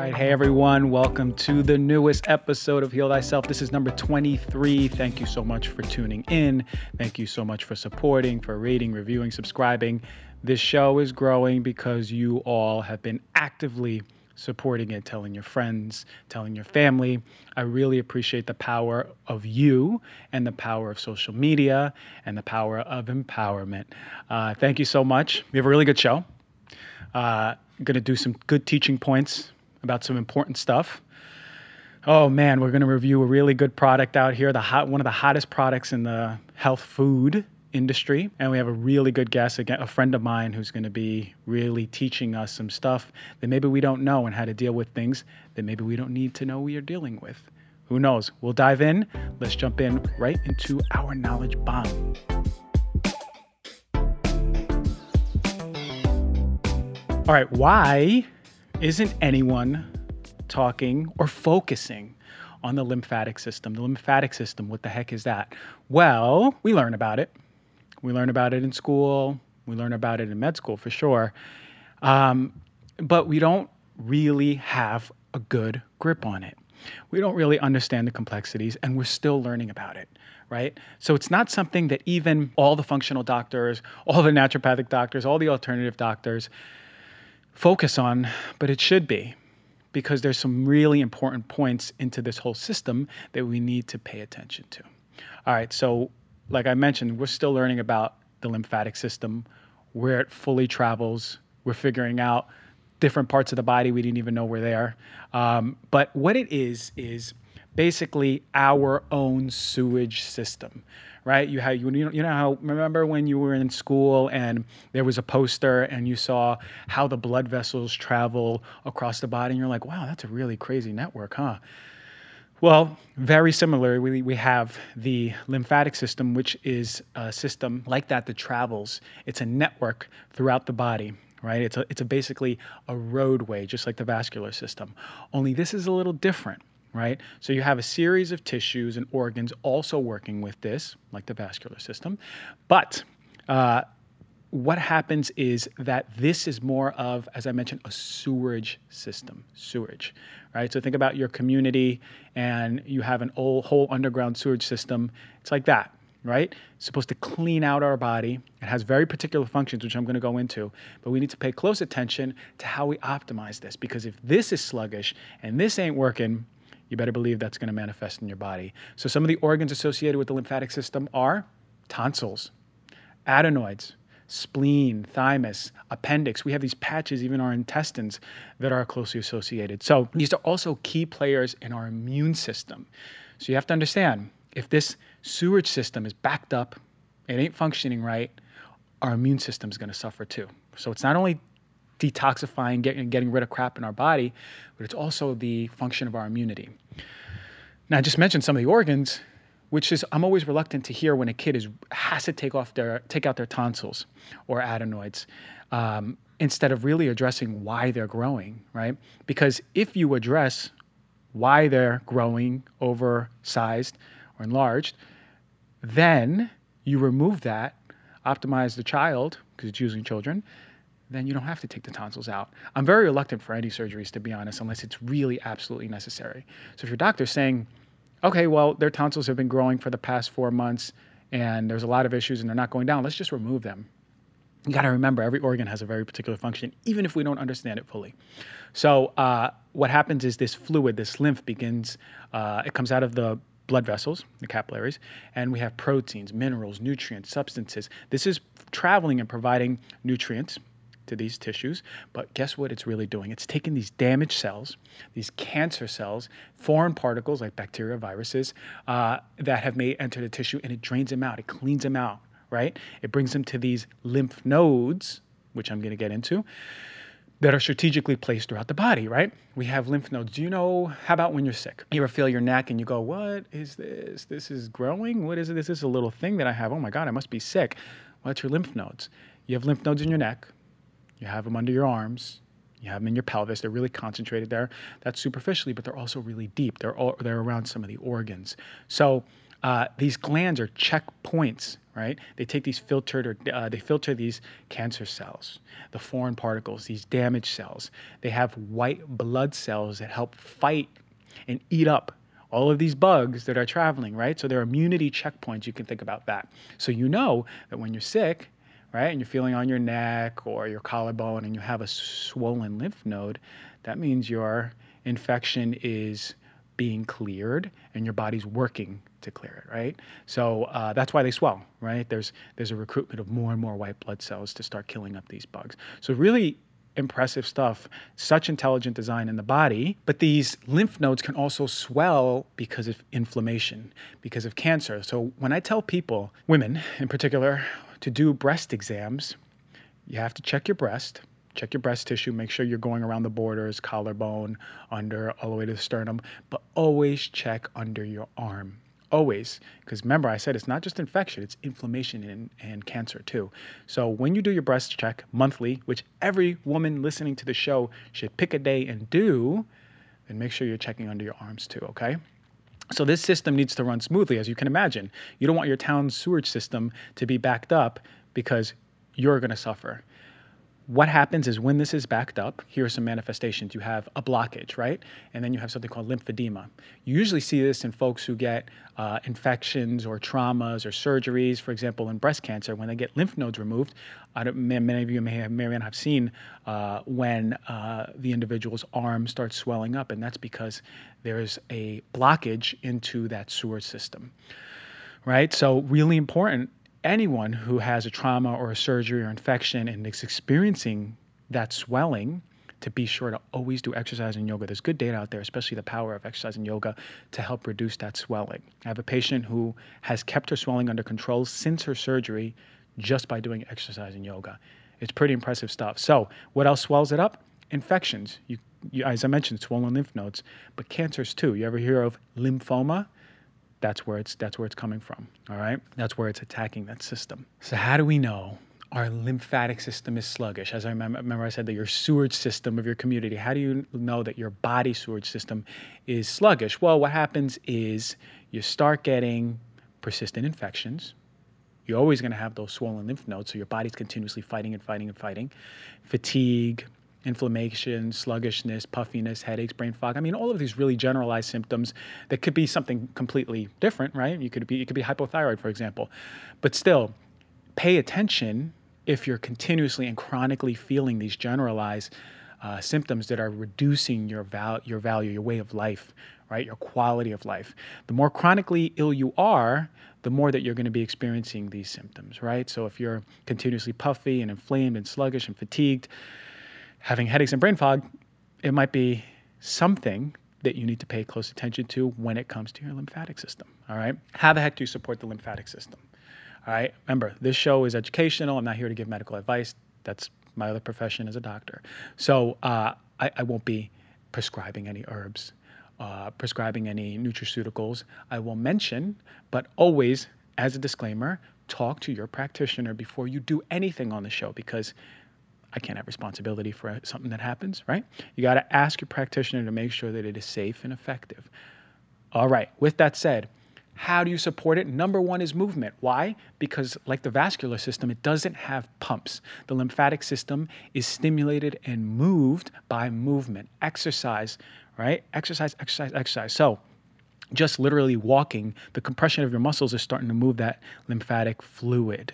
right, hey everyone, welcome to the newest episode of Heal Thyself. This is number 23. Thank you so much for tuning in. Thank you so much for supporting, for rating, reviewing, subscribing. This show is growing because you all have been actively supporting it, telling your friends, telling your family. I really appreciate the power of you and the power of social media and the power of empowerment. Uh, thank you so much. We have a really good show. Uh, going to do some good teaching points about some important stuff. Oh man, we're going to review a really good product out here, the hot, one of the hottest products in the health food industry. And we have a really good guest, again, a friend of mine who's going to be really teaching us some stuff that maybe we don't know and how to deal with things that maybe we don't need to know we are dealing with. Who knows? We'll dive in. Let's jump in right into our knowledge bomb. All right, why isn't anyone talking or focusing on the lymphatic system? The lymphatic system, what the heck is that? Well, we learn about it. We learn about it in school. We learn about it in med school for sure. Um, but we don't really have a good grip on it. We don't really understand the complexities, and we're still learning about it, right? So it's not something that even all the functional doctors, all the naturopathic doctors, all the alternative doctors focus on, but it should be because there's some really important points into this whole system that we need to pay attention to. All right, so like I mentioned, we're still learning about the lymphatic system, where it fully travels. We're figuring out different parts of the body we didn't even know were there. Um, but what it is, is basically our own sewage system right? You have you know, you know how remember when you were in school and there was a poster and you saw how the blood vessels travel across the body and you're like, wow, that's a really crazy network, huh? Well, very similar, we, we have the lymphatic system, which is a system like that that travels. It's a network throughout the body, right? It's a, it's a basically a roadway, just like the vascular system. Only this is a little different, right? So you have a series of tissues and organs also working with this, like the vascular system. But uh, what happens is that this is more of, as I mentioned, a sewerage system, sewage, right? So think about your community and you have an old whole underground sewage system. It's like that, right? It's supposed to clean out our body. It has very particular functions, which I'm going to go into, but we need to pay close attention to how we optimize this because if this is sluggish and this ain't working, you better believe that's going to manifest in your body. So some of the organs associated with the lymphatic system are tonsils, adenoids, spleen, thymus, appendix. We have these patches, even our intestines, that are closely associated. So these are also key players in our immune system. So you have to understand if this sewage system is backed up, it ain't functioning right, our immune system is going to suffer too. So it's not only detoxifying, getting, getting rid of crap in our body, but it's also the function of our immunity. Now, I just mentioned some of the organs which is I'm always reluctant to hear when a kid is has to take off their take out their tonsils or adenoids. Um, instead of really addressing why they're growing, right? Because if you address why they're growing oversized or enlarged, then you remove that, optimize the child, because it's using children, then you don't have to take the tonsils out. I'm very reluctant for any surgeries, to be honest, unless it's really absolutely necessary. So if your doctor's saying, okay, well, their tonsils have been growing for the past four months and there's a lot of issues and they're not going down. Let's just remove them. You got to remember, every organ has a very particular function, even if we don't understand it fully. So, uh, what happens is this fluid, this lymph, begins, uh, it comes out of the blood vessels, the capillaries, and we have proteins, minerals, nutrients, substances. This is traveling and providing nutrients to these tissues. But guess what it's really doing? It's taking these damaged cells, these cancer cells, foreign particles like bacteria, viruses uh, that have made enter the tissue, and it drains them out. It cleans them out, right? It brings them to these lymph nodes, which I'm going to get into. That are strategically placed throughout the body, right? We have lymph nodes. Do you know, how about when you're sick? You ever feel your neck and you go, What is this? This is growing? What is it? This is a little thing that I have. Oh my God, I must be sick. Well, it's your lymph nodes. You have lymph nodes in your neck, you have them under your arms. You have them in your pelvis. They're really concentrated there. That's superficially, but they're also really deep. They're all, they're around some of the organs. So uh, these glands are checkpoints, right? They take these filtered or uh, they filter these cancer cells, the foreign particles, these damaged cells. They have white blood cells that help fight and eat up all of these bugs that are traveling, right? So they're immunity checkpoints. You can think about that. So you know that when you're sick, right, and you're feeling on your neck or your collarbone and you have a swollen lymph node, that means your infection is being cleared and your body's working to clear it, right? So uh, that's why they swell, right? There's there's a recruitment of more and more white blood cells to start killing up these bugs. So really impressive stuff, such intelligent design in the body. But these lymph nodes can also swell because of inflammation, because of cancer. So when I tell people, women in particular, to do breast exams, you have to check your breast. Check your breast tissue, make sure you're going around the borders, collarbone, under, all the way to the sternum, but always check under your arm always because remember i said it's not just infection it's inflammation and, and cancer too so when you do your breast check monthly which every woman listening to the show should pick a day and do then make sure you're checking under your arms too okay so this system needs to run smoothly as you can imagine. You don't want your town's sewage system to be backed up because you're going to suffer what happens is when this is backed up, here are some manifestations. You have a blockage, right? And then you have something called lymphedema. You usually see this in folks who get uh, infections or traumas or surgeries. For example, in breast cancer, when they get lymph nodes removed, many of you may, have, may have seen uh, when uh, the individual's arm starts swelling up, and that's because there's a blockage into that sewer system, right? So, really important anyone who has a trauma or a surgery or infection and is experiencing that swelling to be sure to always do exercise and yoga. There's good data out there, especially the power of exercise and yoga to help reduce that swelling. I have a patient who has kept her swelling under control since her surgery just by doing exercise and yoga. It's pretty impressive stuff. So, what else swells it up? Infections. You, you, as I mentioned, swollen lymph nodes, but cancers too. You ever hear of lymphoma? That's where it's that's where it's coming from. All right, that's where it's attacking that system. So how do we know our lymphatic system is sluggish? As I remember, remember I said that your sewage system of your community. How do you know that your body sewage system is sluggish? Well, what happens is you start getting persistent infections. You're always going to have those swollen lymph nodes, so your body's continuously fighting and fighting and fighting. Fatigue, inflammation, sluggishness, puffiness, headaches, brain fog. I mean, all of these really generalized symptoms that could be something completely different, right? You could be it could be hypothyroid, for example. But still, pay attention if you're continuously and chronically feeling these generalized uh, symptoms that are reducing your val- your value, your way of life, right? Your quality of life. The more chronically ill you are, the more that you're going to be experiencing these symptoms, right? So if you're continuously puffy and inflamed and sluggish and fatigued, having headaches and brain fog, it might be something that you need to pay close attention to when it comes to your lymphatic system. All right. How the heck do you support the lymphatic system? All right. Remember, this show is educational. I'm not here to give medical advice. That's my other profession as a doctor. So uh, I, I, won't be prescribing any herbs, uh, prescribing any nutraceuticals. I will mention, but always as a disclaimer, talk to your practitioner before you do anything on the show because I can't have responsibility for uh, something that happens, right? You got to ask your practitioner to make sure that it is safe and effective. All right, with that said, how do you support it? Number one is movement. Why? Because, like the vascular system, it doesn't have pumps. The lymphatic system is stimulated and moved by movement, exercise, right? Exercise, exercise, exercise. So, just literally walking, the compression of your muscles is starting to move that lymphatic fluid.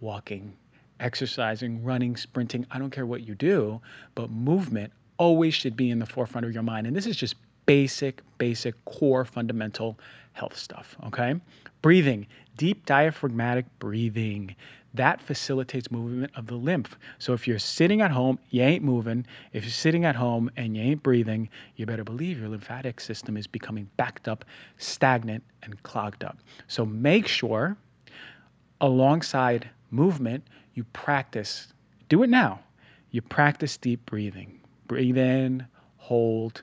Walking, exercising, running, sprinting, I don't care what you do, but movement always should be in the forefront of your mind. And this is just basic, basic, core, fundamental health stuff, okay? Breathing, deep diaphragmatic breathing. That facilitates movement of the lymph. So if you're sitting at home, you ain't moving. If you're sitting at home and you ain't breathing, you better believe your lymphatic system is becoming backed up, stagnant, and clogged up. So make sure, alongside movement, you practice. Do it now. You practice deep breathing. Breathe in, hold,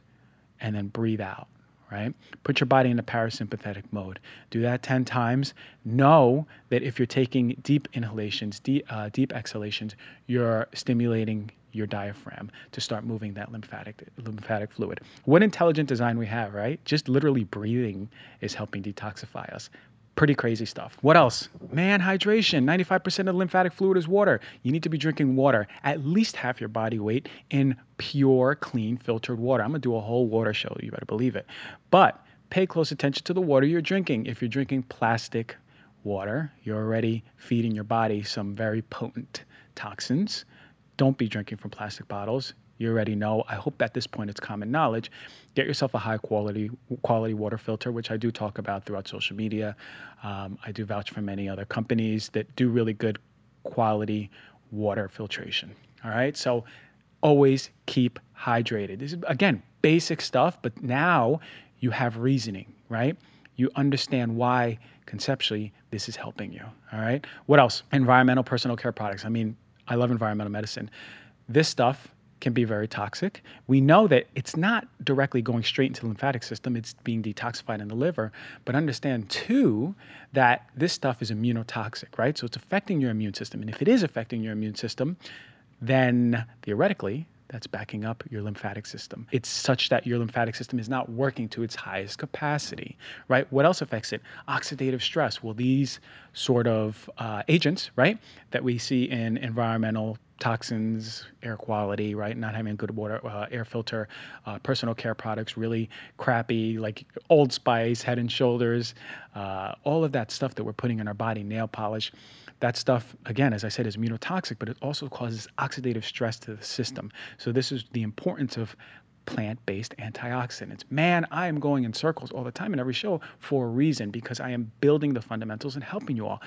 and then breathe out, right? Put your body in a parasympathetic mode. Do that 10 times. Know that if you're taking deep inhalations, deep, uh, deep exhalations, you're stimulating your diaphragm to start moving that lymphatic lymphatic fluid. What intelligent design we have, right? Just literally breathing is helping detoxify us. Pretty crazy stuff. What else? Man, hydration. 95% of the lymphatic fluid is water. You need to be drinking water, at least half your body weight in pure, clean, filtered water. I'm to do a whole water show. You better believe it. But pay close attention to the water you're drinking. If you're drinking plastic water, you're already feeding your body some very potent toxins. Don't be drinking from plastic bottles. You already know. I hope at this point it's common knowledge. Get yourself a high quality quality water filter, which I do talk about throughout social media. Um, I do vouch for many other companies that do really good quality water filtration. All right, so always keep hydrated. This is again basic stuff, but now you have reasoning, right? You understand why conceptually this is helping you. All right. What else? Environmental personal care products. I mean, I love environmental medicine. This stuff can be very toxic. We know that it's not directly going straight into the lymphatic system, it's being detoxified in the liver. But understand too that this stuff is immunotoxic, right? So it's affecting your immune system. And if it is affecting your immune system, then theoretically, that's backing up your lymphatic system. It's such that your lymphatic system is not working to its highest capacity, right? What else affects it? Oxidative stress. Well, these sort of uh, agents, right, that we see in environmental toxins, air quality, right? Not having a good water uh, air filter, uh, personal care products, really crappy, like Old Spice, Head and Shoulders, uh, all of that stuff that we're putting in our body, nail polish. That stuff, again, as I said, is immunotoxic, but it also causes oxidative stress to the system. So this is the importance of plant-based antioxidants. Man, I am going in circles all the time in every show for a reason because I am building the fundamentals and helping you all.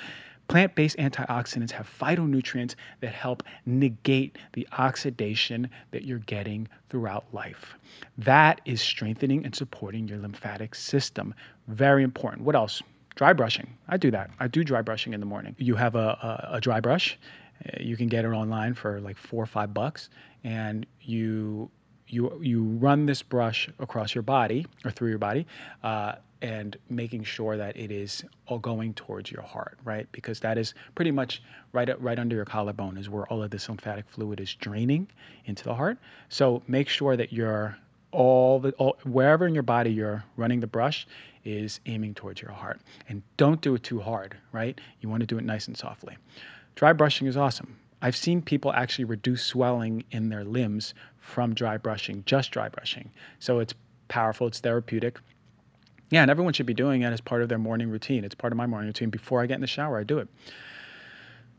Plant based antioxidants have phytonutrients that help negate the oxidation that you're getting throughout life. That is strengthening and supporting your lymphatic system. Very important. What else? Dry brushing. I do that. I do dry brushing in the morning. You have a, a, a dry brush. Uh, you can get it online for like four or five bucks, and you you you run this brush across your body or through your body. Uh, and making sure that it is all going towards your heart, right? Because that is pretty much right right under your collarbone is where all of this lymphatic fluid is draining into the heart. So make sure that you're all the all, wherever in your body you're running the brush is aiming towards your heart, and don't do it too hard, right? You want to do it nice and softly. Dry brushing is awesome. I've seen people actually reduce swelling in their limbs from dry brushing, just dry brushing. So it's powerful, it's therapeutic. Yeah, and everyone should be doing it as part of their morning routine. It's part of my morning routine. Before I get in the shower, I do it.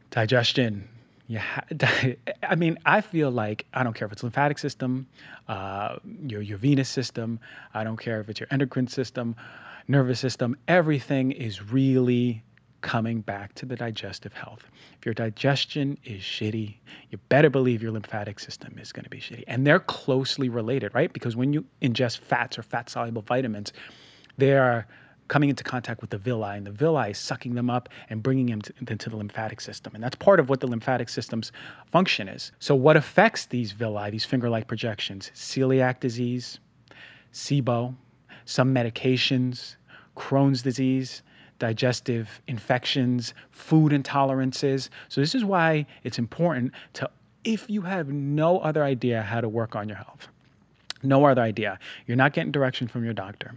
Digestion. Yeah, I mean, I feel like I don't care if it's lymphatic system, uh, your your venous system. I don't care if it's your endocrine system, nervous system. Everything is really coming back to the digestive health. If your digestion is shitty, you better believe your lymphatic system is going to be shitty. And they're closely related, right? Because when you ingest fats or fat soluble vitamins, they are coming into contact with the villi, and the villi is sucking them up and bringing them to, into the lymphatic system. And that's part of what the lymphatic system's function is. So, what affects these villi, these finger like projections? Celiac disease, SIBO, some medications, Crohn's disease, digestive infections, food intolerances. So, this is why it's important to, if you have no other idea how to work on your health, no other idea, you're not getting direction from your doctor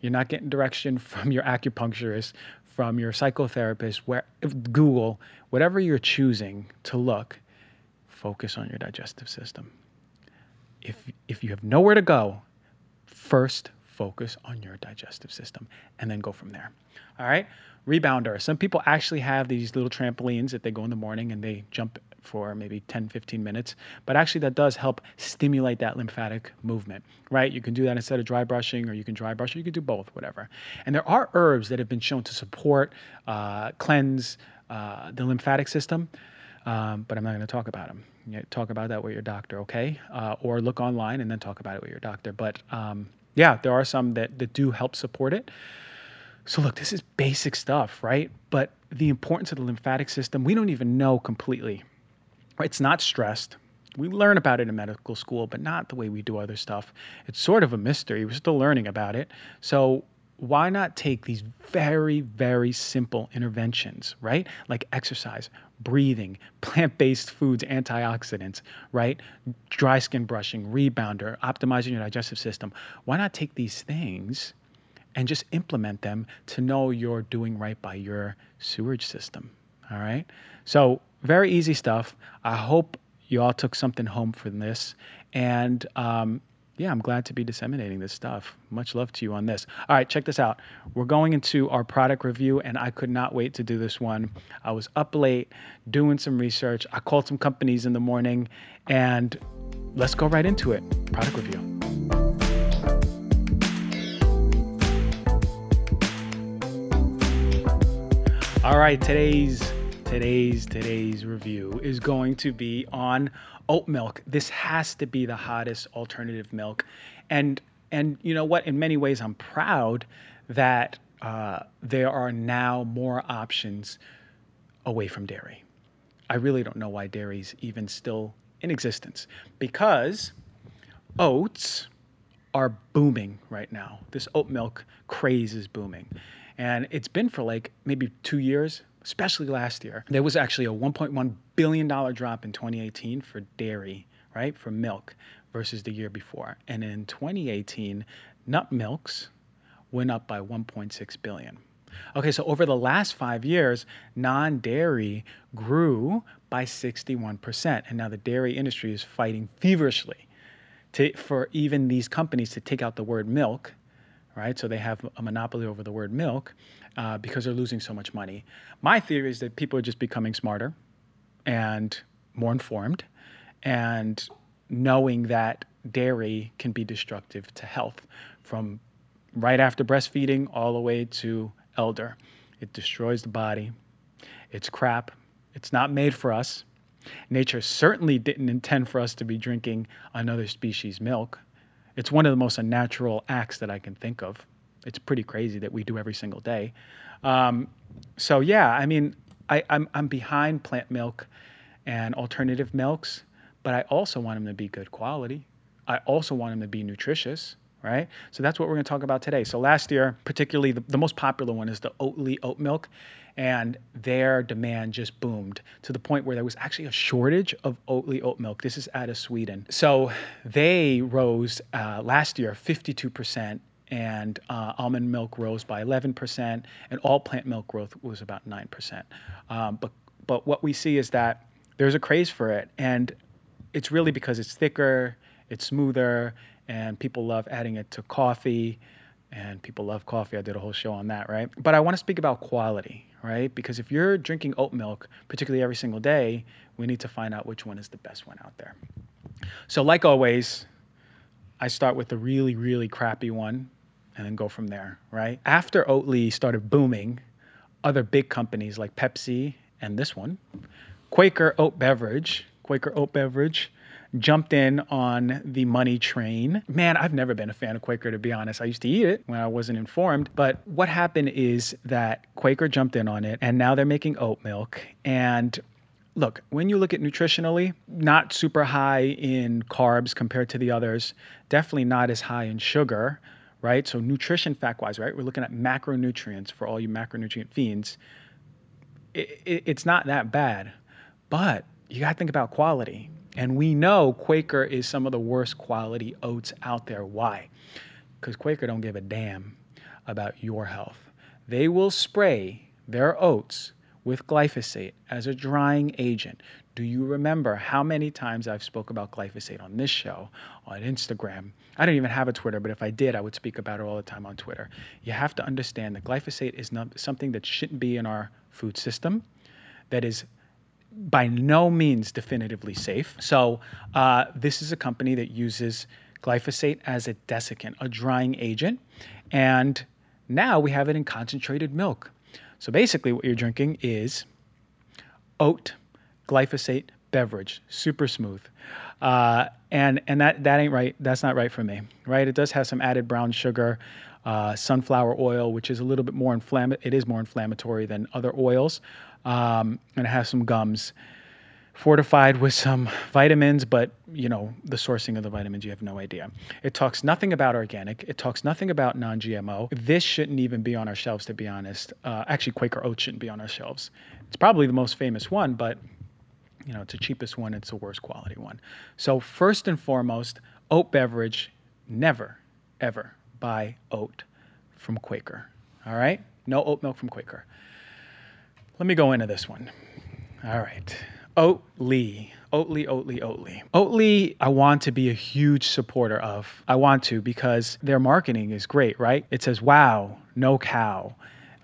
you're not getting direction from your acupuncturist, from your psychotherapist, where Google, whatever you're choosing to look, focus on your digestive system. If if you have nowhere to go, first focus on your digestive system and then go from there. All right? Rebounder. Some people actually have these little trampolines that they go in the morning and they jump for maybe 10, 15 minutes. But actually, that does help stimulate that lymphatic movement, right? You can do that instead of dry brushing, or you can dry brush, or you can do both, whatever. And there are herbs that have been shown to support, uh, cleanse uh, the lymphatic system. Um, but I'm not going to talk about them. You talk about that with your doctor, okay? Uh, or look online and then talk about it with your doctor. But um, yeah, there are some that, that do help support it. So, look, this is basic stuff, right? But the importance of the lymphatic system, we don't even know completely it's not stressed. We learn about it in medical school, but not the way we do other stuff. It's sort of a mystery. We're still learning about it. So, why not take these very, very simple interventions, right? Like exercise, breathing, plant based foods, antioxidants, right? Dry skin brushing, rebounder, optimizing your digestive system. Why not take these things and just implement them to know you're doing right by your sewage system. All right. So, very easy stuff. I hope you all took something home from this. And um, yeah, I'm glad to be disseminating this stuff. Much love to you on this. All right, check this out. We're going into our product review, and I could not wait to do this one. I was up late doing some research. I called some companies in the morning, and let's go right into it. Product review. All right, today's today's today's review is going to be on oat milk. This has to be the hottest alternative milk, and and you know what? In many ways, I'm proud that uh, there are now more options away from dairy. I really don't know why dairy's even still in existence because oats are booming right now. This oat milk craze is booming. And it's been for like maybe two years, especially last year. There was actually a $1.1 billion drop in 2018 for dairy, right, for milk versus the year before. And in 2018, nut milks went up by 1.6 billion. Okay, so over the last five years, non dairy grew by 61%. And now the dairy industry is fighting feverishly to, for even these companies to take out the word milk right? So they have a monopoly over the word milk uh, because they're losing so much money. My theory is that people are just becoming smarter and more informed and knowing that dairy can be destructive to health from right after breastfeeding all the way to elder. It destroys the body. It's crap. It's not made for us. Nature certainly didn't intend for us to be drinking another species' milk. It's one of the most unnatural acts that I can think of. It's pretty crazy that we do every single day. Um, so yeah, I mean, I, I'm I'm behind plant milk and alternative milks, but I also want them to be good quality. I also want them to be nutritious, right? So that's what we're going to talk about today. So last year, particularly the, the most popular one is the Oatly oat milk and their demand just boomed to the point where there was actually a shortage of Oatly oat milk. This is out of Sweden. So they rose uh, last year 52%, and uh, almond milk rose by 11%, and all plant milk growth was about 9%. Um, but, but what we see is that there's a craze for it, and it's really because it's thicker, it's smoother, and people love adding it to coffee and people love coffee. I did a whole show on that, right? But I want to speak about quality, right? Because if you're drinking oat milk, particularly every single day, we need to find out which one is the best one out there. So, like always, I start with the really, really crappy one and then go from there, right? After Oatly started booming, other big companies like Pepsi and this one, Quaker Oat Beverage, Quaker Oat Beverage, jumped in on the money train. Man, I've never been a fan of Quaker, to be honest. I used to eat it when I wasn't informed. But what happened is that Quaker jumped in on it, and now they're making oat milk. And look, when you look at nutritionally, not super high in carbs compared to the others, definitely not as high in sugar, right? So, nutrition fact wise, right? We're looking at macronutrients for all you macronutrient fiends. It, it, it's not that bad, but you got to think about quality. And we know Quaker is some of the worst quality oats out there. Why? Because Quaker don't give a damn about your health. They will spray their oats with glyphosate as a drying agent. Do you remember how many times I've spoke about glyphosate on this show, on Instagram? I don't even have a Twitter, but if I did, I would speak about it all the time on Twitter. You have to understand that glyphosate is not something that shouldn't be in our food system, that is by no means definitively safe. So, uh, this is a company that uses glyphosate as a desiccant, a drying agent, and now we have it in concentrated milk. So, basically, what you're drinking is oat glyphosate beverage, super smooth. Uh, and and that, that ain't right. That's not right for me, right? It does have some added brown sugar. Uh, sunflower oil, which is a little bit more inflammatory. It is more inflammatory than other oils, um, and it has some gums fortified with some vitamins, but you know the sourcing of the vitamins you have no idea. It talks nothing about organic. It talks nothing about non-GMO. This shouldn't even be on our shelves, to be honest. Uh, actually, Quaker Oats shouldn't be on our shelves. It's probably the most famous one, but you know it's the cheapest one. It's the worst quality one. So first and foremost, oat beverage. Never, ever buy oat from Quaker. All right? No oat milk from Quaker. Let me go into this one. All right. Oatly. Oatly, Oatly, Oatly. Oatly, I want to be a huge supporter of. I want to because their marketing is great, right? It says, wow, no cow.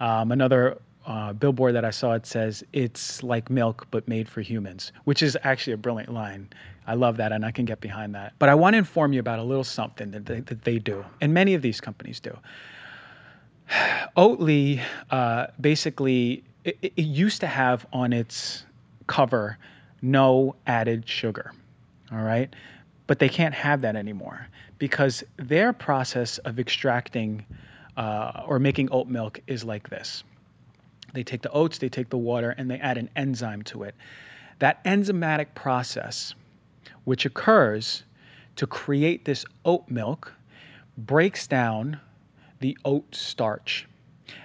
Um, another uh, billboard that I saw, it says, it's like milk, but made for humans, which is actually a brilliant line. I love that and I can get behind that. But I want to inform you about a little something that they, that they do, and many of these companies do. Oatly uh, basically, it, it used to have on its cover no added sugar. All right. But they can't have that anymore because their process of extracting uh, or making oat milk is like this they take the oats, they take the water, and they add an enzyme to it. That enzymatic process, which occurs to create this oat milk, breaks down the oat starch.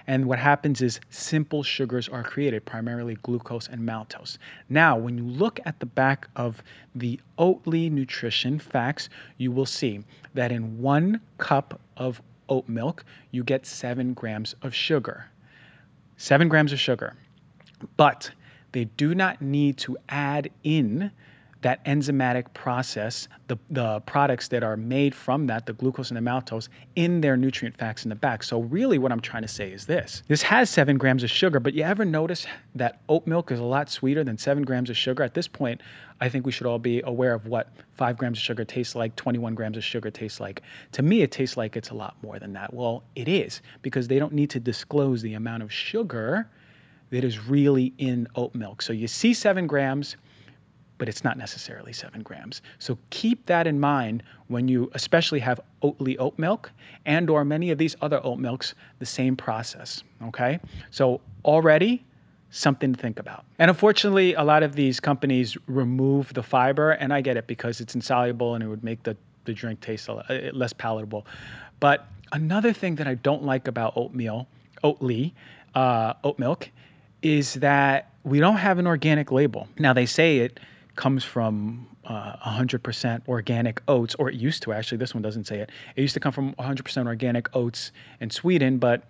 And what happens is simple sugars are created, primarily glucose and maltose. Now, when you look at the back of the Oatly nutrition facts, you will see that in one cup of oat milk, you get seven grams of sugar seven grams of sugar. But they do not need to add in that enzymatic process, the, the products that are made from that, the glucose and the maltose, in their nutrient facts in the back. So, really, what I'm trying to say is this this has seven grams of sugar, but you ever notice that oat milk is a lot sweeter than seven grams of sugar? At this point, I think we should all be aware of what five grams of sugar tastes like, 21 grams of sugar tastes like. To me, it tastes like it's a lot more than that. Well, it is because they don't need to disclose the amount of sugar that is really in oat milk. So, you see seven grams but it's not necessarily seven grams. So keep that in mind when you especially have Oatly oat milk and or many of these other oat milks, the same process, okay? So already something to think about. And unfortunately, a lot of these companies remove the fiber, and I get it because it's insoluble and it would make the, the drink taste uh, less palatable. But another thing that I don't like about oatmeal, Oatly, uh, oat milk, is that we don't have an organic label. Now they say it comes from uh, 100% organic oats, or it used to actually. This one doesn't say it. It used to come from 100% organic oats in Sweden, but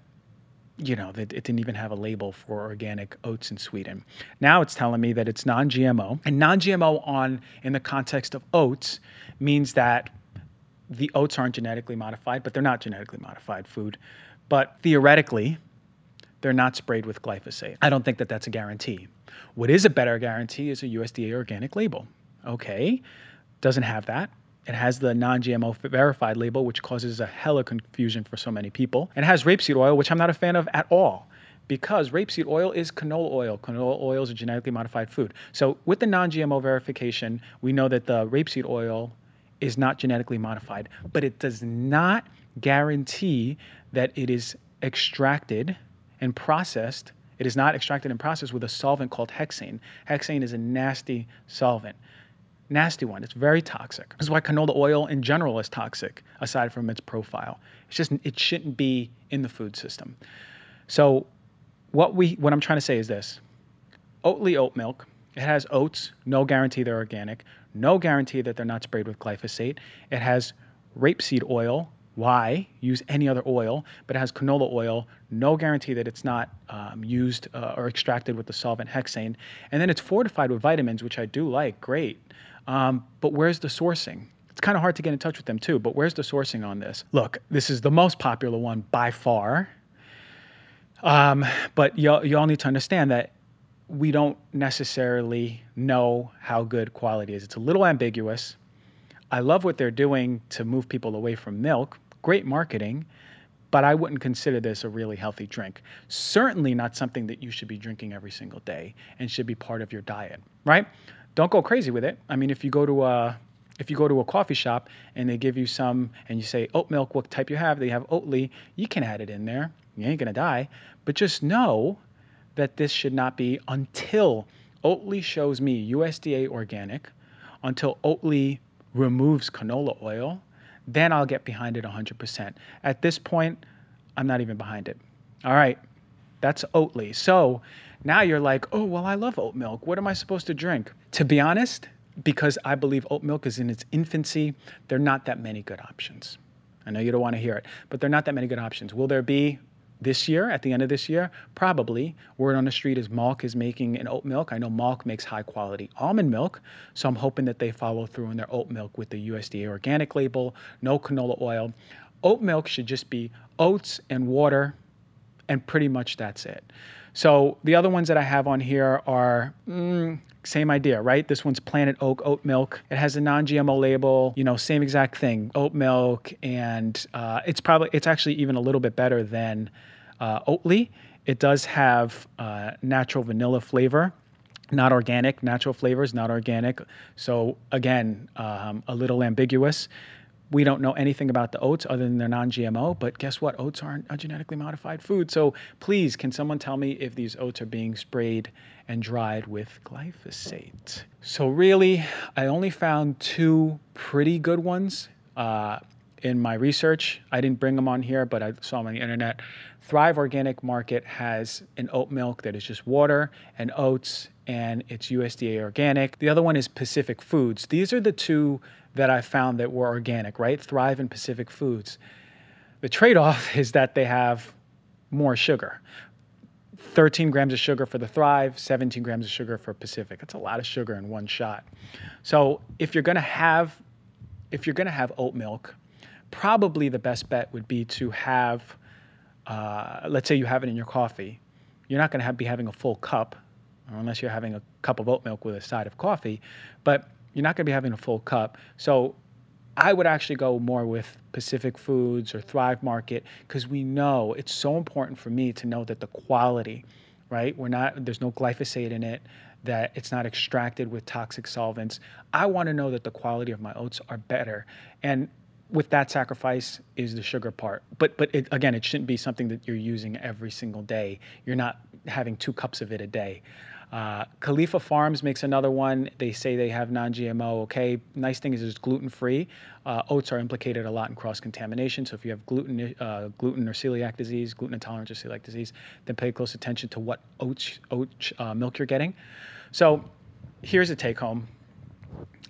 you know, it, it didn't even have a label for organic oats in Sweden. Now it's telling me that it's non-GMO, and non-GMO on in the context of oats means that the oats aren't genetically modified, but they're not genetically modified food. But theoretically, they're not sprayed with glyphosate. I don't think that that's a guarantee. What is a better guarantee is a USDA organic label. Okay, doesn't have that. It has the non GMO verified label, which causes a hell hella confusion for so many people. It has rapeseed oil, which I'm not a fan of at all because rapeseed oil is canola oil. Canola oil is a genetically modified food. So, with the non GMO verification, we know that the rapeseed oil is not genetically modified, but it does not guarantee that it is extracted and processed. It is not extracted and processed with a solvent called hexane. Hexane is a nasty solvent. Nasty one. It's very toxic. This is why canola oil in general is toxic, aside from its profile. It's just it shouldn't be in the food system. So what we what I'm trying to say is this. Oatly oat milk. It has oats, no guarantee they're organic, no guarantee that they're not sprayed with glyphosate. It has rapeseed oil, why use any other oil, but it has canola oil, no guarantee that it's not um, used uh, or extracted with the solvent hexane. And then it's fortified with vitamins, which I do like, great. Um, but where's the sourcing? It's kind of hard to get in touch with them too, but where's the sourcing on this? Look, this is the most popular one by far. Um, but y'all, y'all need to understand that we don't necessarily know how good quality is. It's a little ambiguous. I love what they're doing to move people away from milk great marketing, but I wouldn't consider this a really healthy drink. Certainly not something that you should be drinking every single day and should be part of your diet, right? Don't go crazy with it. I mean, if you go to a if you go to a coffee shop and they give you some and you say oat milk, what type you have, they have Oatly, you can add it in there. You ain't gonna die. But just know that this should not be until Oatly shows me USDA organic, until Oatly removes canola oil, then I'll get behind it 100%. At this point, I'm not even behind it. All right, that's Oatly. So now you're like, oh, well, I love oat milk. What am I supposed to drink? To be honest, because I believe oat milk is in its infancy, there are not that many good options. I know you don't want to hear it, but there are not that many good options. Will there be this year, at the end of this year, probably. Word on the street is Malk is making an oat milk. I know Malk makes high quality almond milk, so I'm hoping that they follow through in their oat milk with the USDA organic label, no canola oil. Oat milk should just be oats and water, and pretty much that's it. So the other ones that I have on here are mm, same idea, right? This one's Planet Oak oat milk. It has a non-GMO label. You know, same exact thing, oat milk, and uh, it's probably it's actually even a little bit better than uh, Oatly. It does have uh, natural vanilla flavor, not organic. Natural flavors, not organic. So again, um, a little ambiguous we don't know anything about the oats other than they're non-GMO. But guess what? Oats aren't a genetically modified food. So please, can someone tell me if these oats are being sprayed and dried with glyphosate? So really, I only found two pretty good ones. Uh, in my research. I didn't bring them on here, but I saw them on the internet. Thrive Organic Market has an oat milk that is just water and oats, and it's USDA organic. The other one is Pacific Foods. These are the two that I found that were organic, right? Thrive and Pacific Foods. The trade off is that they have more sugar. 13 grams of sugar for the Thrive, 17 grams of sugar for Pacific. That's a lot of sugar in one shot. So if you're to have if you're to have oat milk, probably the best bet would be to have uh, let's say you have it in your coffee. You're not going to be having a full cup unless you're having a cup of oat milk with a side of coffee, but you're not going to be having a full cup. So I would actually go more with Pacific Foods or Thrive Market because we know it's so important for me to know that the quality, right? We're not there's no glyphosate in it, that it's not extracted with toxic solvents. I want to know that the quality of my oats are better. And with that sacrifice is the sugar part. But but it, again, it shouldn't be something that you're using every single day. You're not having two cups of it a day. Uh, Califia Farms makes another one. They say they have non-GMO. Okay, nice thing is it's gluten-free. Uh, oats are implicated a lot in cross-contamination. So if you have gluten, uh, gluten or celiac disease, gluten intolerance or celiac disease, then pay close attention to what oats, oat uh, milk you're getting. So here's a take-home.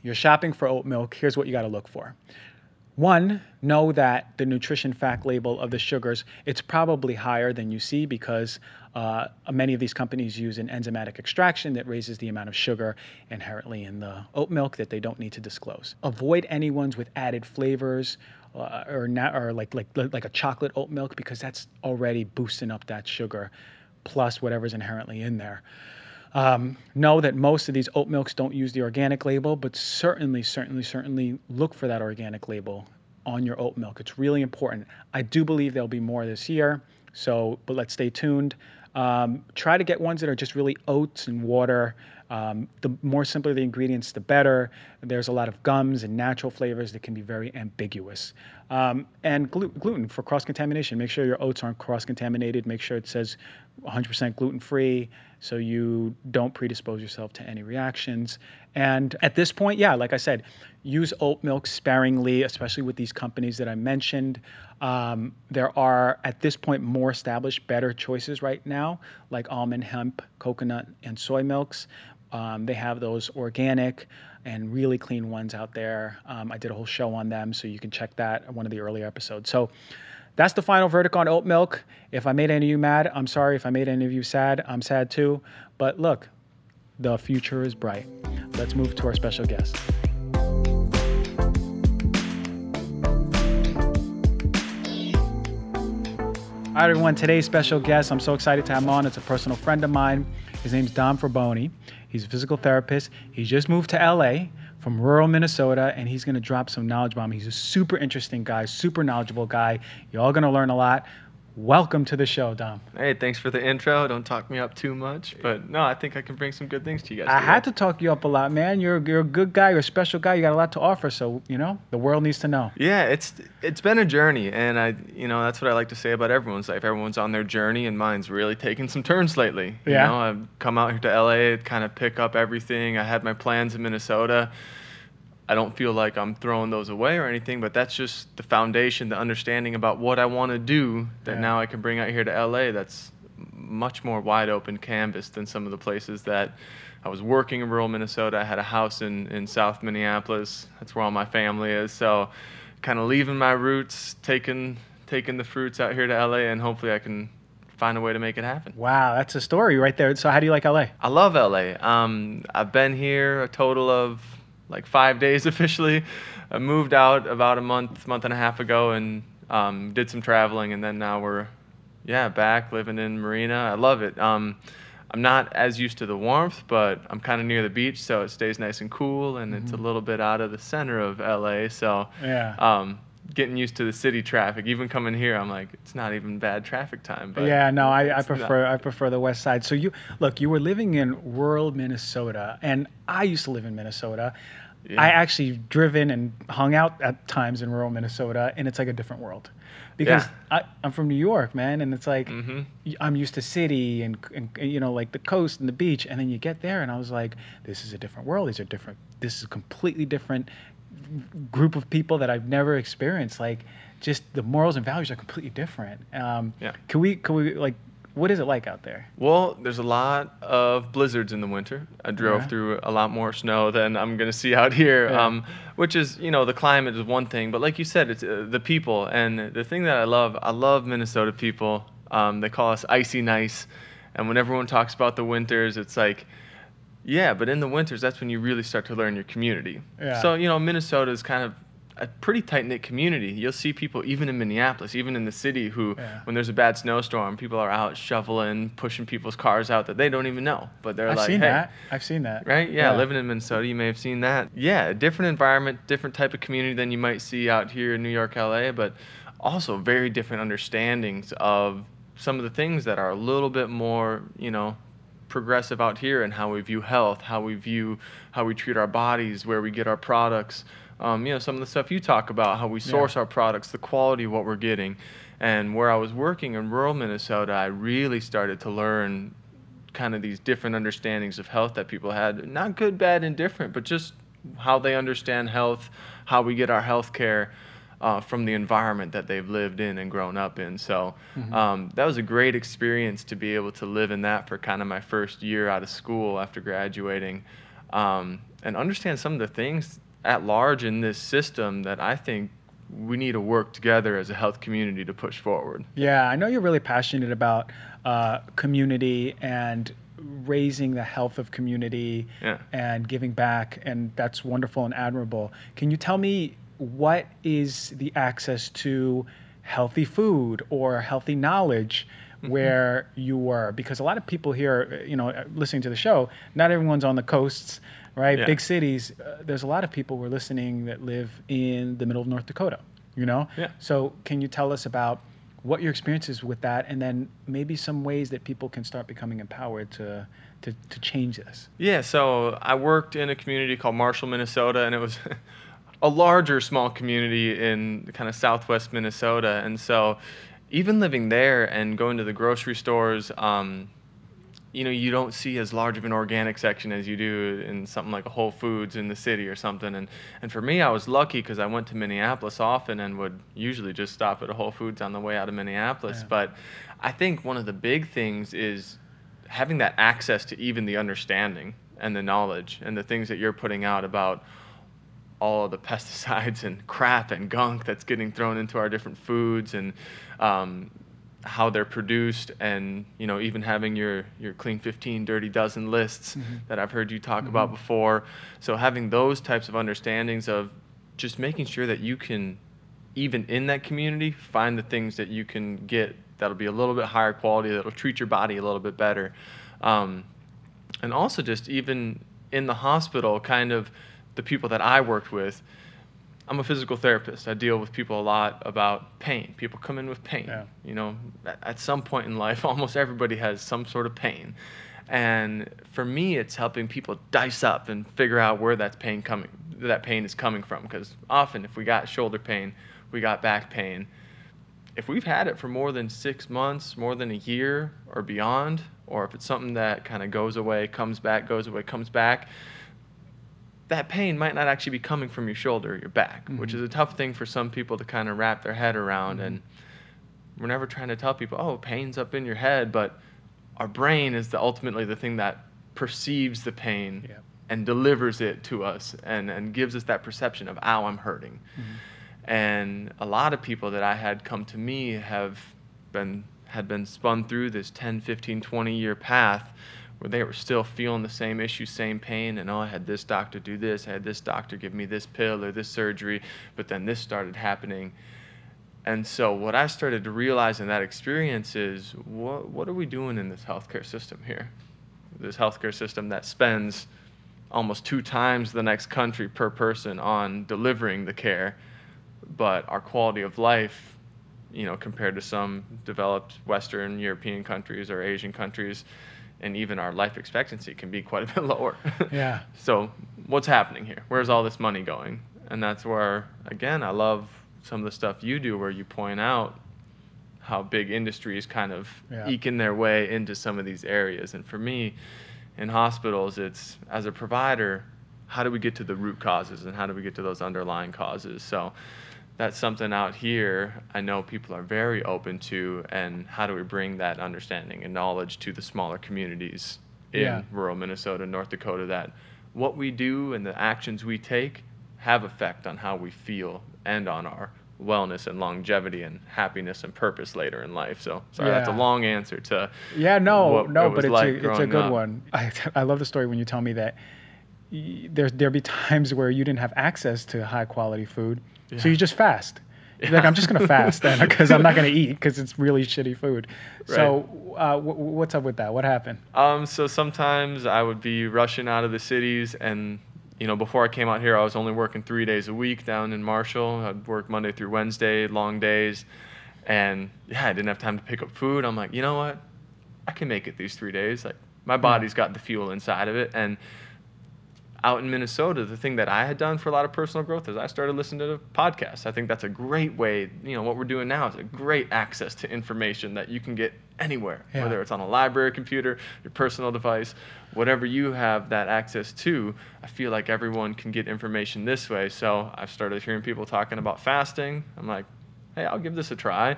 You're shopping for oat milk. Here's what you got to look for. One, know that the nutrition fact label of the sugars, it's probably higher than you see because uh, many of these companies use an enzymatic extraction that raises the amount of sugar inherently in the oat milk that they don't need to disclose. Avoid any ones with added flavors uh, or, or like, like, like a chocolate oat milk because that's already boosting up that sugar plus whatever's inherently in there. Um, know that most of these oat milks don't use the organic label, but certainly, certainly, certainly look for that organic label on your oat milk. It's really important. I do believe there'll be more this year, so but let's stay tuned. Um, try to get ones that are just really oats and water. Um, the more simpler the ingredients, the better. There's a lot of gums and natural flavors that can be very ambiguous. Um, and glu- gluten for cross contamination. Make sure your oats aren't cross contaminated. Make sure it says 100% gluten free so you don't predispose yourself to any reactions. And at this point, yeah, like I said, use oat milk sparingly, especially with these companies that I mentioned. Um, there are, at this point, more established, better choices right now, like almond, hemp, coconut, and soy milks. Um, they have those organic and really clean ones out there. Um, I did a whole show on them, so you can check that one of the earlier episodes. So that's the final verdict on oat milk. If I made any of you mad, I'm sorry. If I made any of you sad, I'm sad too. But look, the future is bright. Let's move to our special guest. All right, everyone. Today's special guest, I'm so excited to have him on. It's a personal friend of mine. His name's Dom Fraboni. He's a physical therapist. He just moved to LA from rural Minnesota, and he's going to drop some knowledge bomb. He's a super interesting guy, super knowledgeable guy. You're all going to learn a lot. Welcome to the show, Dom. Hey, thanks for the intro. Don't talk me up too much, but no, I think I can bring some good things to you guys. I had to talk you up a lot, man. You're you're a good guy. You're a special guy. You got a lot to offer. So you know the world needs to know. Yeah, it's it's been a journey, and I you know that's what I like to say about everyone's life. Everyone's on their journey, and mine's really taken some turns lately. You yeah. know, I've come out here to LA, kind of pick up everything. I had my plans in Minnesota I don't feel like I'm throwing those away or anything, but that's just the foundation, the understanding about what I want to do that yeah. now I can bring out here to LA that's much more wide open canvas than some of the places that I was working in rural Minnesota. I had a house in, in South Minneapolis. That's where all my family is. So kind of leaving my roots, taking taking the fruits out here to LA, and hopefully I can find a way to make it happen. Wow, that's a story right there. So how do you like LA? I love LA. Um, I've been here a total of like five days officially. I moved out about a month, month and a half ago, and um, did some traveling, and then now we're, yeah, back living in Marina. I love it. Um, I'm not as used to the warmth, but I'm kind of near the beach, so it stays nice and cool, and it's a little bit out of the center of LA. So Yeah. um, getting used to the city traffic. Even coming here, I'm like, it's not even bad traffic time. But yeah, no, I, I it's not- prefer I prefer the west side. So you look, you were living in rural Minnesota, and I used to live in Minnesota. Yeah. I actually driven and hung out at times in rural Minnesota, and it's like a different world. Because Yeah. I, I'm from New York, man, and it's like Mhm. y- I'm used to city and, and you know like the coast and the beach, and then you get there, and I was like, this is a different world. These are different. This is completely different group of people that I've never experienced. Like, just the morals and values are completely different. Um, Yeah. Can we? Can we like? What is it like out there? Well, there's a lot of blizzards in the winter. I drove Yeah. through a lot more snow than I'm going to see out here, Yeah. um, which is, you know, the climate is one thing, but like you said, it's uh, the people. And the thing that I love, I love Minnesota people. Um, they call us icy nice. And when everyone talks about the winters, it's like, yeah, but in the winters, that's when you really start to learn your community. Yeah. So, you know, Minnesota is kind of a pretty tight knit community. You'll see people, even in Minneapolis, even in the city, who, Yeah. when there's a bad snowstorm, people are out shoveling, pushing people's cars out that they don't even know. But they're I've like, seen hey, that. I've seen that. right? Yeah, living in Minnesota, you may have seen that. Yeah, a different environment, different type of community than you might see out here in New York, LA, but also very different understandings of some of the things that are a little bit more, you know, progressive out here and how we view health, how we view how we treat our bodies, where we get our products. Um, you know, some of the stuff you talk about, how we source our products, the quality of what we're getting. And where I was working in rural Minnesota, I really started to learn kind of these different understandings of health that people had. Not good, bad, and different, but just how they understand health, how we get our health care uh, from the environment that they've lived in and grown up in. So um, that was a great experience to be able to live in that for kind of my first year out of school after graduating um, and understand some of the things at large in this system that I think we need to work together as a health community to push forward. Yeah, I know you're really passionate about uh, community and raising the health of community Yeah. and giving back, and that's wonderful and admirable. Can you tell me what is the access to healthy food or healthy knowledge? Mm-hmm. Where you were, because a lot of people here, you know, listening to the show, not everyone's on the coasts, right? Yeah. Big cities. Uh, there's a lot of people we're listening that live in the middle of North Dakota, you know? Yeah. So, can you tell us about what your experience is with that, and then maybe some ways that people can start becoming empowered to to, to change this? Yeah, so I worked in a community called Marshall, Minnesota, and it was a larger small community in kind of southwest Minnesota. And so even living there and going to the grocery stores, um, you know, you don't see as large of an organic section as you do in something like a Whole Foods in the city or something. And, and for me, I was lucky because I went to Minneapolis often and would usually just stop at a Whole Foods on the way out of Minneapolis. Yeah. But I think one of the big things is having that access to even the understanding and the knowledge and the things that you're putting out about all of the pesticides and crap and gunk that's getting thrown into our different foods and um, how they're produced and you know even having your your clean 15 dirty dozen lists that I've heard you talk about before. So having those types of understandings of just making sure that you can even in that community find the things that you can get that'll be a little bit higher quality that'll treat your body a little bit better. Um, and also just even in the hospital kind of the people that i worked with i'm a physical therapist. I deal with people a lot about pain. People come in with pain. Yeah. you know at- some point in life almost everybody has some sort of pain. And for me it's helping people dice up and figure out where that pain coming that pain is coming from. Because often if we got shoulder pain we got back pain. If we've had it for more than six months, more than a year or beyond, or if it's something that kind of goes away, comes back, goes away, comes back, that pain might not actually be coming from your shoulder or your back, which mm-hmm. is a tough thing for some people to kind of wrap their head around. Mm-hmm. And we're never trying to tell people, oh, pain's up in your head, but our brain is the, ultimately the thing that perceives the pain Yeah. and delivers it to us and, and gives us that perception of, ow, I'm hurting. Mm-hmm. And a lot of people that I had come to me have been had been spun through this 10, 15, 20 year path where they were still feeling the same issue, same pain, and oh, I had this doctor do this, I had this doctor give me this pill or this surgery, but then this started happening. And so what I started to realize in that experience is what what are we doing in this healthcare system here? This healthcare system that spends almost two times the next country per person on delivering the care, but our quality of life, you know, compared to some developed Western European countries or Asian countries, and even our life expectancy can be quite a bit lower. Yeah. so what's happening here? Where's all this money going? And that's where, again, I love some of the stuff you do where you point out how big industries kind of Yeah. eking their way into some of these areas. And for me, in hospitals, it's as a provider, how do we get to the root causes and how do we get to those underlying causes? So that's something out here I know people are very open to, and how do we bring that understanding and knowledge to the smaller communities in Yeah. rural Minnesota, North Dakota, that what we do and the actions we take have effect on how we feel and on our wellness and longevity and happiness and purpose later in life. So sorry, that's a long answer to Yeah, no, no, it but it's like a it's a good up. one. I I love the story when you tell me that y- there there be times where you didn't have access to high quality food, so you just fast. You're Like I'm just gonna fast then because I'm not gonna eat because it's really shitty food. So uh, w- what's up with that? What happened? Um, so sometimes I would be rushing out of the cities, and you know, before I came out here, I was only working three days a week down in Marshall. I'd work Monday through Wednesday, long days, and yeah, I didn't have time to pick up food. I'm like, you know what? I can make it these three days. Like my body's got the fuel inside of it, and out in Minnesota, the thing that I had done for a lot of personal growth is I started listening to podcasts. I think that's a great way. You know, what we're doing now is a great access to information that you can get anywhere, Yeah. whether it's on a library computer, your personal device, whatever you have that access to. I feel like everyone can get information this way. So I've started hearing people talking about fasting. I'm like, hey, I'll give this a try.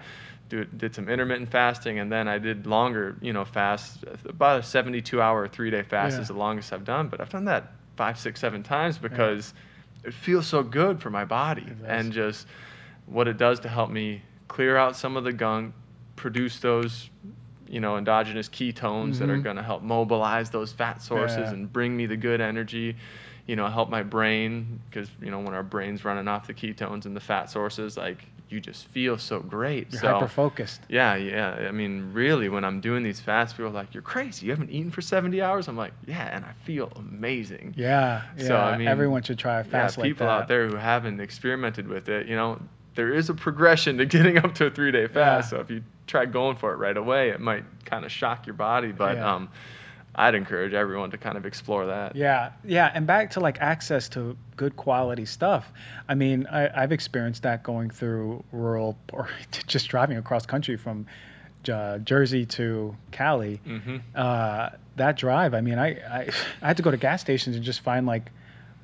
Do, did some intermittent fasting, and then I did longer, you know, fast. About a 72 hour, three day fast Yeah. is the longest I've done, but I've done that five, six, seven times because it feels so good for my body and just what it does to help me clear out some of the gunk, produce those, you know, endogenous ketones that are Mhm. going to help mobilize those fat sources Yeah. and bring me the good energy, you know, help my brain because, you know, when our brain's running off the ketones and the fat sources, like you just feel so great. You're so, hyper focused. yeah, yeah. I mean, really, when I'm doing these fasts, people are like, "You're crazy. You haven't eaten for 70 hours." I'm like, "Yeah," and I feel amazing. Yeah, yeah. So, I mean, everyone should try a fast yeah, like people that. out there who haven't experimented with it, you know, there is a progression to getting up to a three-day fast. Yeah. So if you try going for it right away, it might kind of shock your body. But Yeah. um, I'd encourage everyone to kind of explore that. Yeah, yeah, and back to like access to good quality stuff. I mean, I, I've experienced that going through rural or just driving across country from uh, Jersey to Cali. hmm Uh, that drive, I mean, I, I I had to go to gas stations and just find like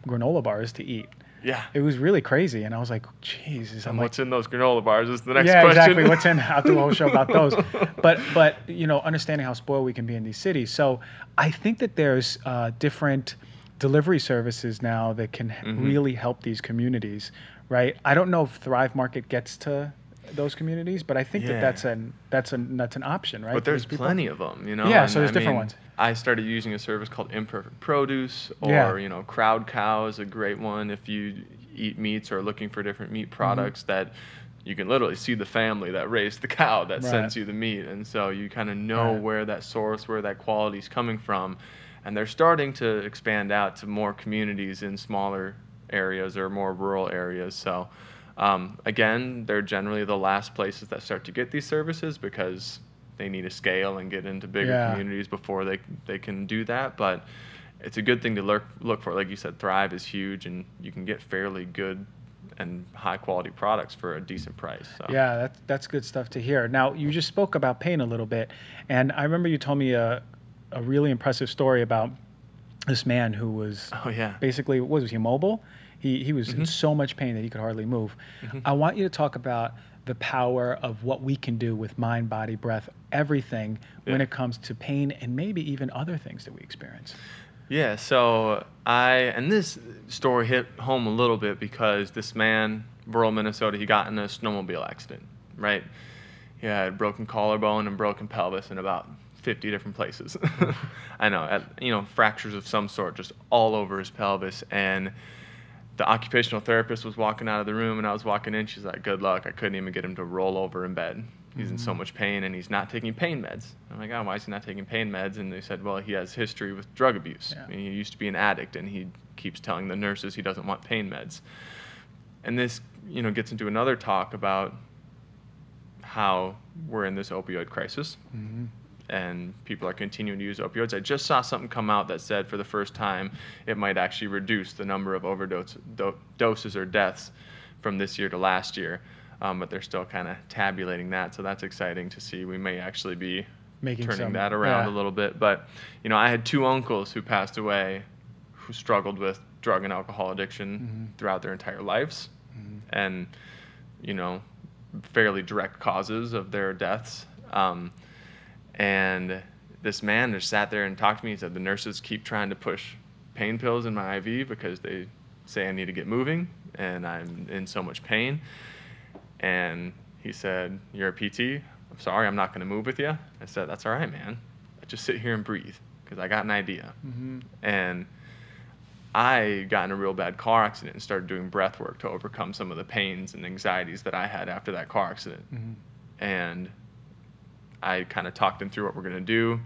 granola bars to eat. Yeah. It was really crazy, and I was like, Jesus, I'm And like, what's in those granola bars is the next yeah, question. exactly. What's in? I'll do a whole show about those. But but you know, understanding how spoiled we can be in these cities. So I think that there's uh, different delivery services now that can h Mhm. really help these communities, right? I don't know if Thrive Market gets to those communities, but I think that that's an that's an that's an option, right? But there's plenty of them, you know. Yeah, and so there's I different mean, ones. I started using a service called Imperfect Produce, or Yeah. you know, Crowd Cow is a great one if you eat meats or looking for different meat Mm-hmm. products that you can literally see the family that raised the cow that Right. sends you the meat, and so you kind of know Right. where that source, where that quality is coming from, and they're starting to expand out to more communities in smaller areas or more rural areas. So. Um, again, they're generally the last places that start to get these services because they need to scale and get into bigger Yeah. communities before they they can do that. But it's a good thing to look look for. Like you said, Thrive is huge, and you can get fairly good and high quality products for a decent price. So. Yeah, that's that's good stuff to hear. Now, you just spoke about pain a little bit, and I remember you told me a a really impressive story about this man who was Oh yeah. basically what was he mobile? He he was in Mhm. so much pain that he could hardly move. Mhm. I want you to talk about the power of what we can do with mind, body, breath, everything when it comes to pain and maybe even other things that we experience. Yeah, so I and this story hit home a little bit because this man, rural Minnesota, he got in a snowmobile accident, right? He had broken collarbone and broken pelvis in about 50 different places. I know, at, you know, fractures of some sort just all over his pelvis and the occupational therapist was walking out of the room and I was walking in. She's like, "Good luck." I couldn't even get him to roll over in bed. He's in so much pain and he's not taking pain meds. I'm like, "Oh, why is he not taking pain meds?" And they said, "Well, he has history with drug abuse. Yeah. I mean, he used to be an addict and he keeps telling the nurses he doesn't want pain meds." And this, you know, gets into another talk about how we're in this opioid crisis Mm-hmm. And people are continuing to use opioids. I just saw something come out that said for the first time it might actually reduce the number of overdose do- doses or deaths from this year to last year. Um, but they're still kind of tabulating that, so that's exciting to see. We may actually be Making turning some- that around yeah. a little bit. But you know, I had two uncles who passed away, who struggled with drug and alcohol addiction Mhm. throughout their entire lives, Mhm. and you know, fairly direct causes of their deaths. Um, and this man just sat there and talked to me. He said the nurses keep trying to push pain pills in my IV because they say I need to get moving and I'm in so much pain. And he said, You're a PT? I'm sorry, I'm not going to move with you. I said, That's all right, man. I Just sit here and breathe because I got an idea. Mm-hmm. And I got in a real bad car accident and started doing breath work to overcome some of the pains and anxieties that I had after that car accident. Mm-hmm. And I kind of talked him through what we're going to do.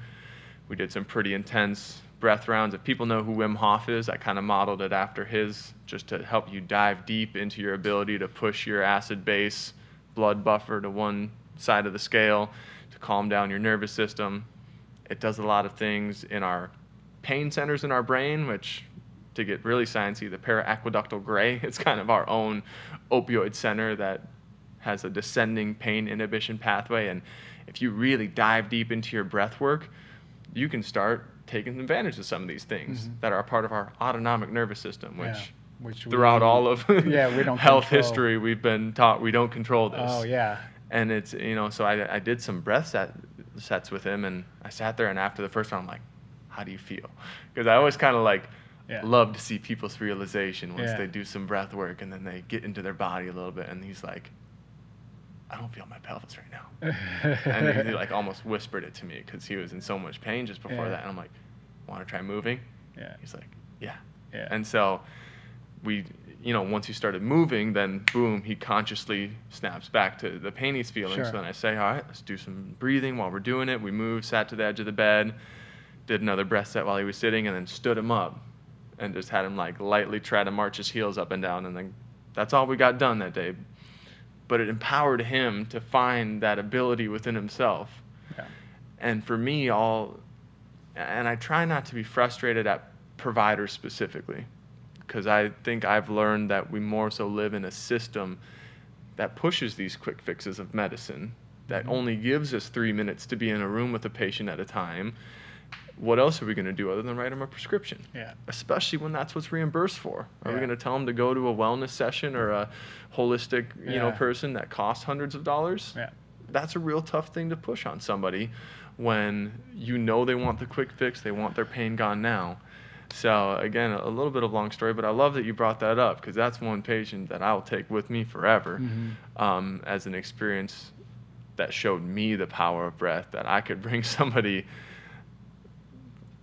We did some pretty intense breath rounds. If people know who Wim Hof is, I kind of modeled it after his just to help you dive deep into your ability to push your acid base blood buffer to one side of the scale to calm down your nervous system. It does a lot of things in our pain centers in our brain, which to get really sciencey, the periaqueductal gray, it's kind of our own opioid center that has a descending pain inhibition pathway. And if you really dive deep into your breath work, you can start taking advantage of some of these things Mhm. that are a part of our autonomic nervous system, which Yeah, which throughout all of yeah, we don't health control. history we've been taught we don't control this Oh yeah. and it's you know so i, I did some breath set, sets with him and i sat there and after the first one i'm like how do you feel because i always kind of like Yeah. love to see people's realization once Yeah. they do some breath work and then they get into their body a little bit and he's like i don't feel my pelvis right now and he like almost whispered it to me because he was in so much pain just before Yeah. that and i'm like want to try moving yeah. he's like yeah Yeah. and so we, you know, once he started moving, then boom, he consciously snaps back to the pain he's feeling. Sure. So then I say, all right, let's do some breathing while we're doing it. We moved, sat to the edge of the bed, did another breath set while he was sitting, and then stood him up and just had him like lightly try to march his heels up and down. And then that's all we got done that day. But it empowered him to find that ability within himself yeah. and for me all and i try not to be frustrated at providers specifically because i think i've learned that we more so live in a system that pushes these quick fixes of medicine that Mhm. only gives us three minutes to be in a room with a patient at a time what else are we going to do other than write them a prescription Yeah. especially when that's what's reimbursed for. Are we going to tell them to go to a wellness session or a holistic, you know, person that costs hundreds of dollars? Yeah. That's a real tough thing to push on somebody when you know they want the quick fix, they want their pain gone now. So again, a little bit of long story, but I love that you brought that up because that's one patient that I'll take with me forever Mhm. um, as an experience that showed me the power of breath that I could bring somebody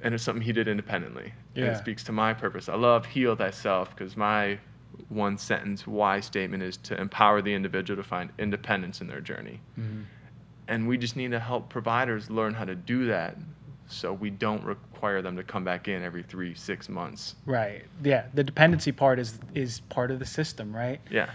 and it's something he did independently. And Yeah. it speaks to my purpose. I love heal thyself because my one sentence why statement is to empower the individual to find independence in their journey. Mhm. And we just need to help providers learn how to do that so we don't require them to come back in every three, six months. Right. Yeah. The dependency part is is part of the system, right? Yeah.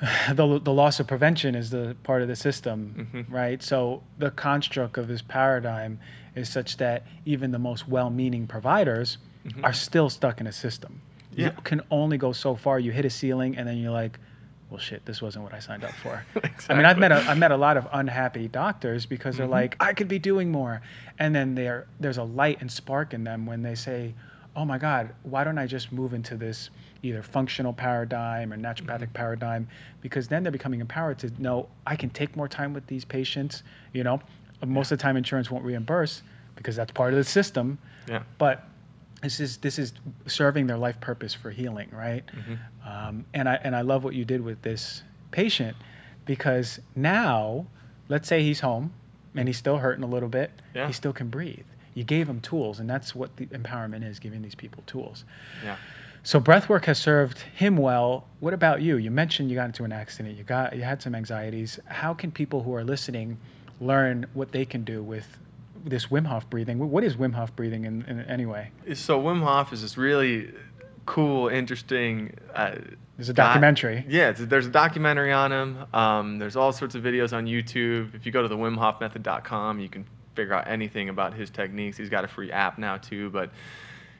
the, the loss of prevention is the part of the system, Mhm. right? So the construct of this paradigm is such that even the most well-meaning providers Mhm. are still stuck in a system. Yeah. You can only go so far. You hit a ceiling, and then you're like, "Well, shit, this wasn't what I signed up for." I mean, I've met a, Exactly. I've met a lot of unhappy doctors because they're Mhm. like, I could be doing more, and then there there's a light and spark in them when they say, Oh my God, why don't I just move into this either functional paradigm or naturopathic Mhm. paradigm? Because then they're becoming empowered to know I can take more time with these patients. You know, most of the time insurance won't reimburse because that's part of the system. Yeah. But this is this is serving their life purpose for healing, right? Mm-hmm. Um, and I and I love what you did with this patient because now, let's say he's home and he's still hurting a little bit, Yeah. he still can breathe. You gave him tools, and that's what the empowerment is: giving these people tools. Yeah. So breathwork has served him well. What about you? You mentioned you got into an accident. You got you had some anxieties. How can people who are listening learn what they can do with this Wim Hof breathing? What is Wim Hof breathing in, in any way? So Wim Hof is this really cool, interesting. Uh, There's a documentary. Yeah, it's, there's a documentary on him. Um, there's all sorts of videos on YouTube. If you go to the WimHofMethod.com, you can figure out anything about his techniques. He's got a free app now too, but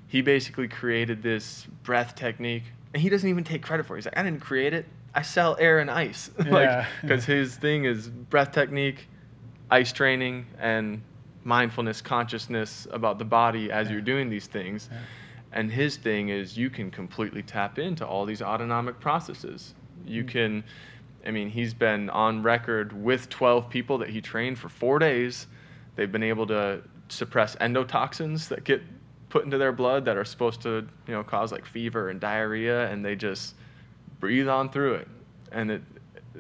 he basically created this breath technique, and he doesn't even take credit for it. He's like, I didn't create it. I sell air and ice, Yeah. like because his thing is breath technique, ice training, and mindfulness, consciousness about the body as Yeah. you're doing these things. Yeah. And his thing is you can completely tap into all these autonomic processes. You Mm. can, I mean, he's been on record with 12 people that he trained for four days. They've been able to suppress endotoxins that get put into their blood that are supposed to, you know, cause like fever and diarrhea, and they just breathe on through it. And it,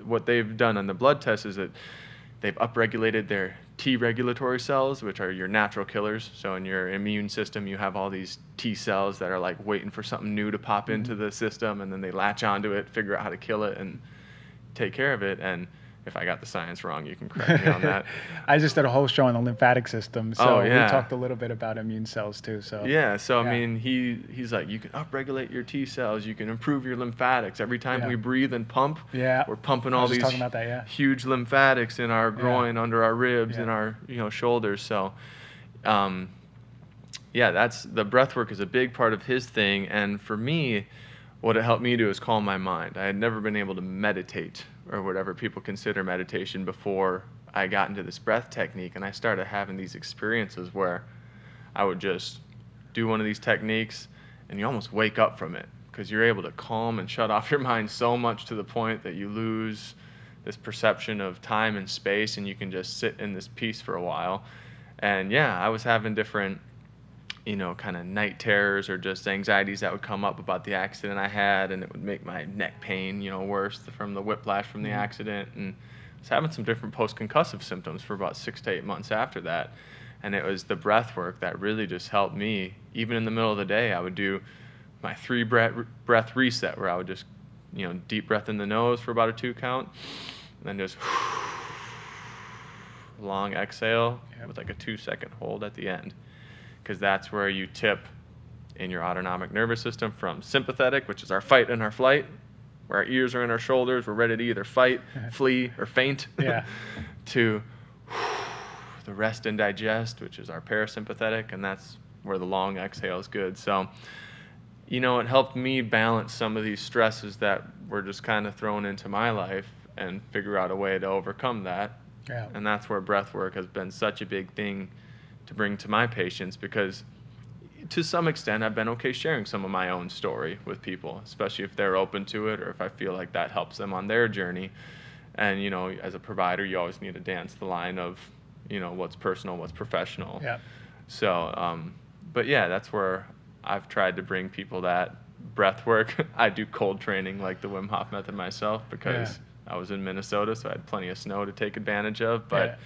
what they've done on the blood test is that they've upregulated their T regulatory cells, which are your natural killers. So in your immune system, you have all these T cells that are like waiting for something new to pop mm-hmm. into the system, and then they latch onto it, figure out how to kill it, and take care of it. And if I got the science wrong, you can correct me on that. I just did a whole show on the lymphatic system, so Oh, yeah. we talked a little bit about immune cells too. So Yeah, so Yeah. I mean, he he's like, you can upregulate your T cells, you can improve your lymphatics. Every time Yeah. we breathe and pump, Yeah. we're pumping all these that, huge lymphatics in our groin, under our ribs, in our you know shoulders. So, um, yeah, that's the breath work is a big part of his thing. And for me, what it helped me do is calm my mind. I had never been able to meditate or whatever people consider meditation before I got into this breath technique, and I started having these experiences where I would just do one of these techniques, and you almost wake up from it because you're able to calm and shut off your mind so much to the point that you lose this perception of time and space, and you can just sit in this peace for a while. And yeah, I was having different, you know, kind of night terrors or just anxieties that would come up about the accident I had, and it would make my neck pain, you know, worse from the whiplash from the Mhm. accident. And I was having some different post concussive symptoms for about six to eight months after that. And it was the breath work that really just helped me. Even in the middle of the day, I would do my three breath, breath reset where I would just, you know, deep breath in the nose for about a two count, and then just long exhale with like a two second hold at the end. Because that's where you tip in your autonomic nervous system from sympathetic, which is our fight and our flight, where our ears are in our shoulders, we're ready to either fight, flee, or faint, Yeah. to the rest and digest, which is our parasympathetic, and that's where the long exhale is good. So, you know, it helped me balance some of these stresses that were just kind of thrown into my life and figure out a way to overcome that. Yeah. And that's where breath work has been such a big thing to bring to my patients because to some extent I've been okay sharing some of my own story with people, especially if they're open to it or if I feel like that helps them on their journey. And you know, as a provider, you always need to dance the line of, you know, what's personal, what's professional. Yeah. So, um, but yeah, that's where I've tried to bring people that breath work. I do cold training like the Wim Hof method myself because I was in Minnesota, so I had plenty of snow to take advantage of. But Yeah.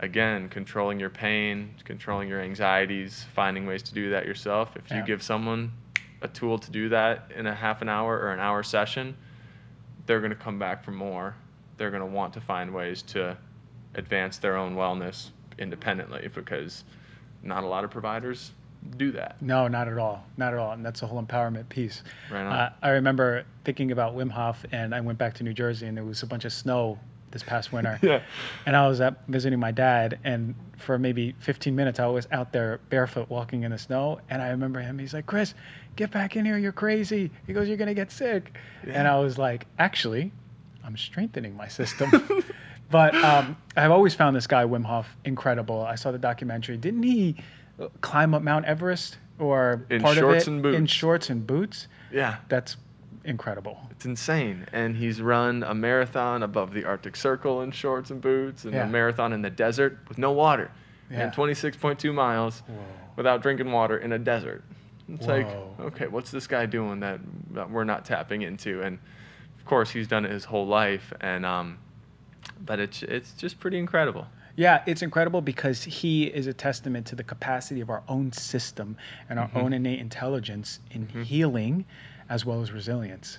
Again, controlling your pain, controlling your anxieties, finding ways to do that yourself. If you Yeah. give someone a tool to do that in a half an hour or an hour session, they're going to come back for more. They're going to want to find ways to advance their own wellness independently because not a lot of providers do that. No, not at all. Not at all. And that's the whole empowerment piece. Right on. Uh, I remember thinking about Wim Hof, and I went back to New Jersey, and there was a bunch of snow this past winter. Yeah. And I was up visiting my dad, and for maybe 15 minutes, I was out there barefoot walking in the snow. And I remember him, he's like, Chris, get back in here. You're crazy. He goes, You're going to get sick. And I was like, Actually, I'm strengthening my system. but um, I've always found this guy, Wim Hof, incredible. I saw the documentary. Didn't he climb up Mount Everest or In part shorts of it and boots. in shorts and boots? Yeah. That's incredible. It's insane. And he's run a marathon above the Arctic Circle in shorts and boots, and Yeah. a marathon in the desert with no water, Yeah. and 26.2 miles Whoa. without drinking water in a desert. It's Whoa. like, okay, what's this guy doing that, that we're not tapping into? And of course, he's done it his whole life, and um, but it's it's just pretty incredible. Yeah, it's incredible because he is a testament to the capacity of our own system and our Mm-hmm. own innate intelligence in healing as well as resilience.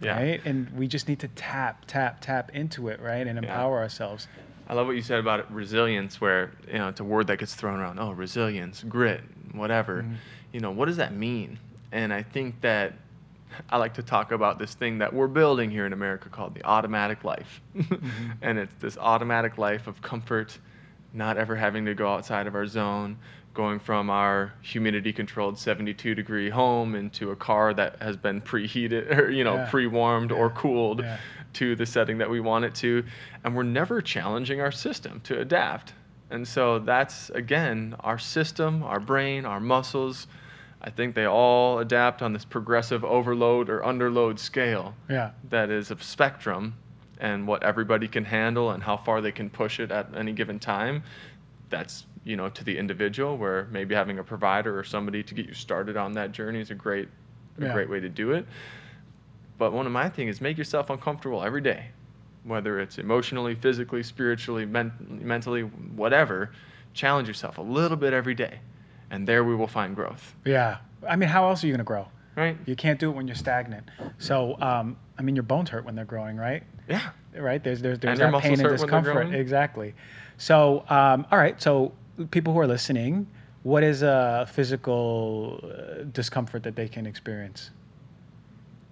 Yeah. Right? And we just need to tap, tap, tap into it, right? And Yeah. empower ourselves. I love what you said about it, resilience, where you know it's a word that gets thrown around. Oh, resilience, grit, whatever. Mm-hmm. You know, what does that mean? And I think that I like to talk about this thing that we're building here in America called the automatic life, mm-hmm. and it's this automatic life of comfort, not ever having to go outside of our zone, going from our humidity-controlled 72 degree home into a car that has been preheated or you know Yeah. pre-warmed or cooled Yeah. to the setting that we want it to and we're never challenging our system to adapt and so that's again our system our brain our muscles i think they all adapt on this progressive overload or underload scale Yeah. that is a spectrum and what everybody can handle and how far they can push it at any given time that's you know to the individual where maybe having a provider or somebody to get you started on that journey is a great a Yeah. great way to do it but one of my things is make yourself uncomfortable every day whether it's emotionally physically spiritually men- mentally whatever challenge yourself a little bit every day and there we will find growth Yeah. I mean, how else are you going to grow? right You can't do it when you're stagnant. So, um, I mean, your bones hurt when they're growing, right? yeah right? There's there's there's And that pain and discomfort. Exactly. So um, all right. So people who are listening, what is a physical uh, discomfort that they can experience?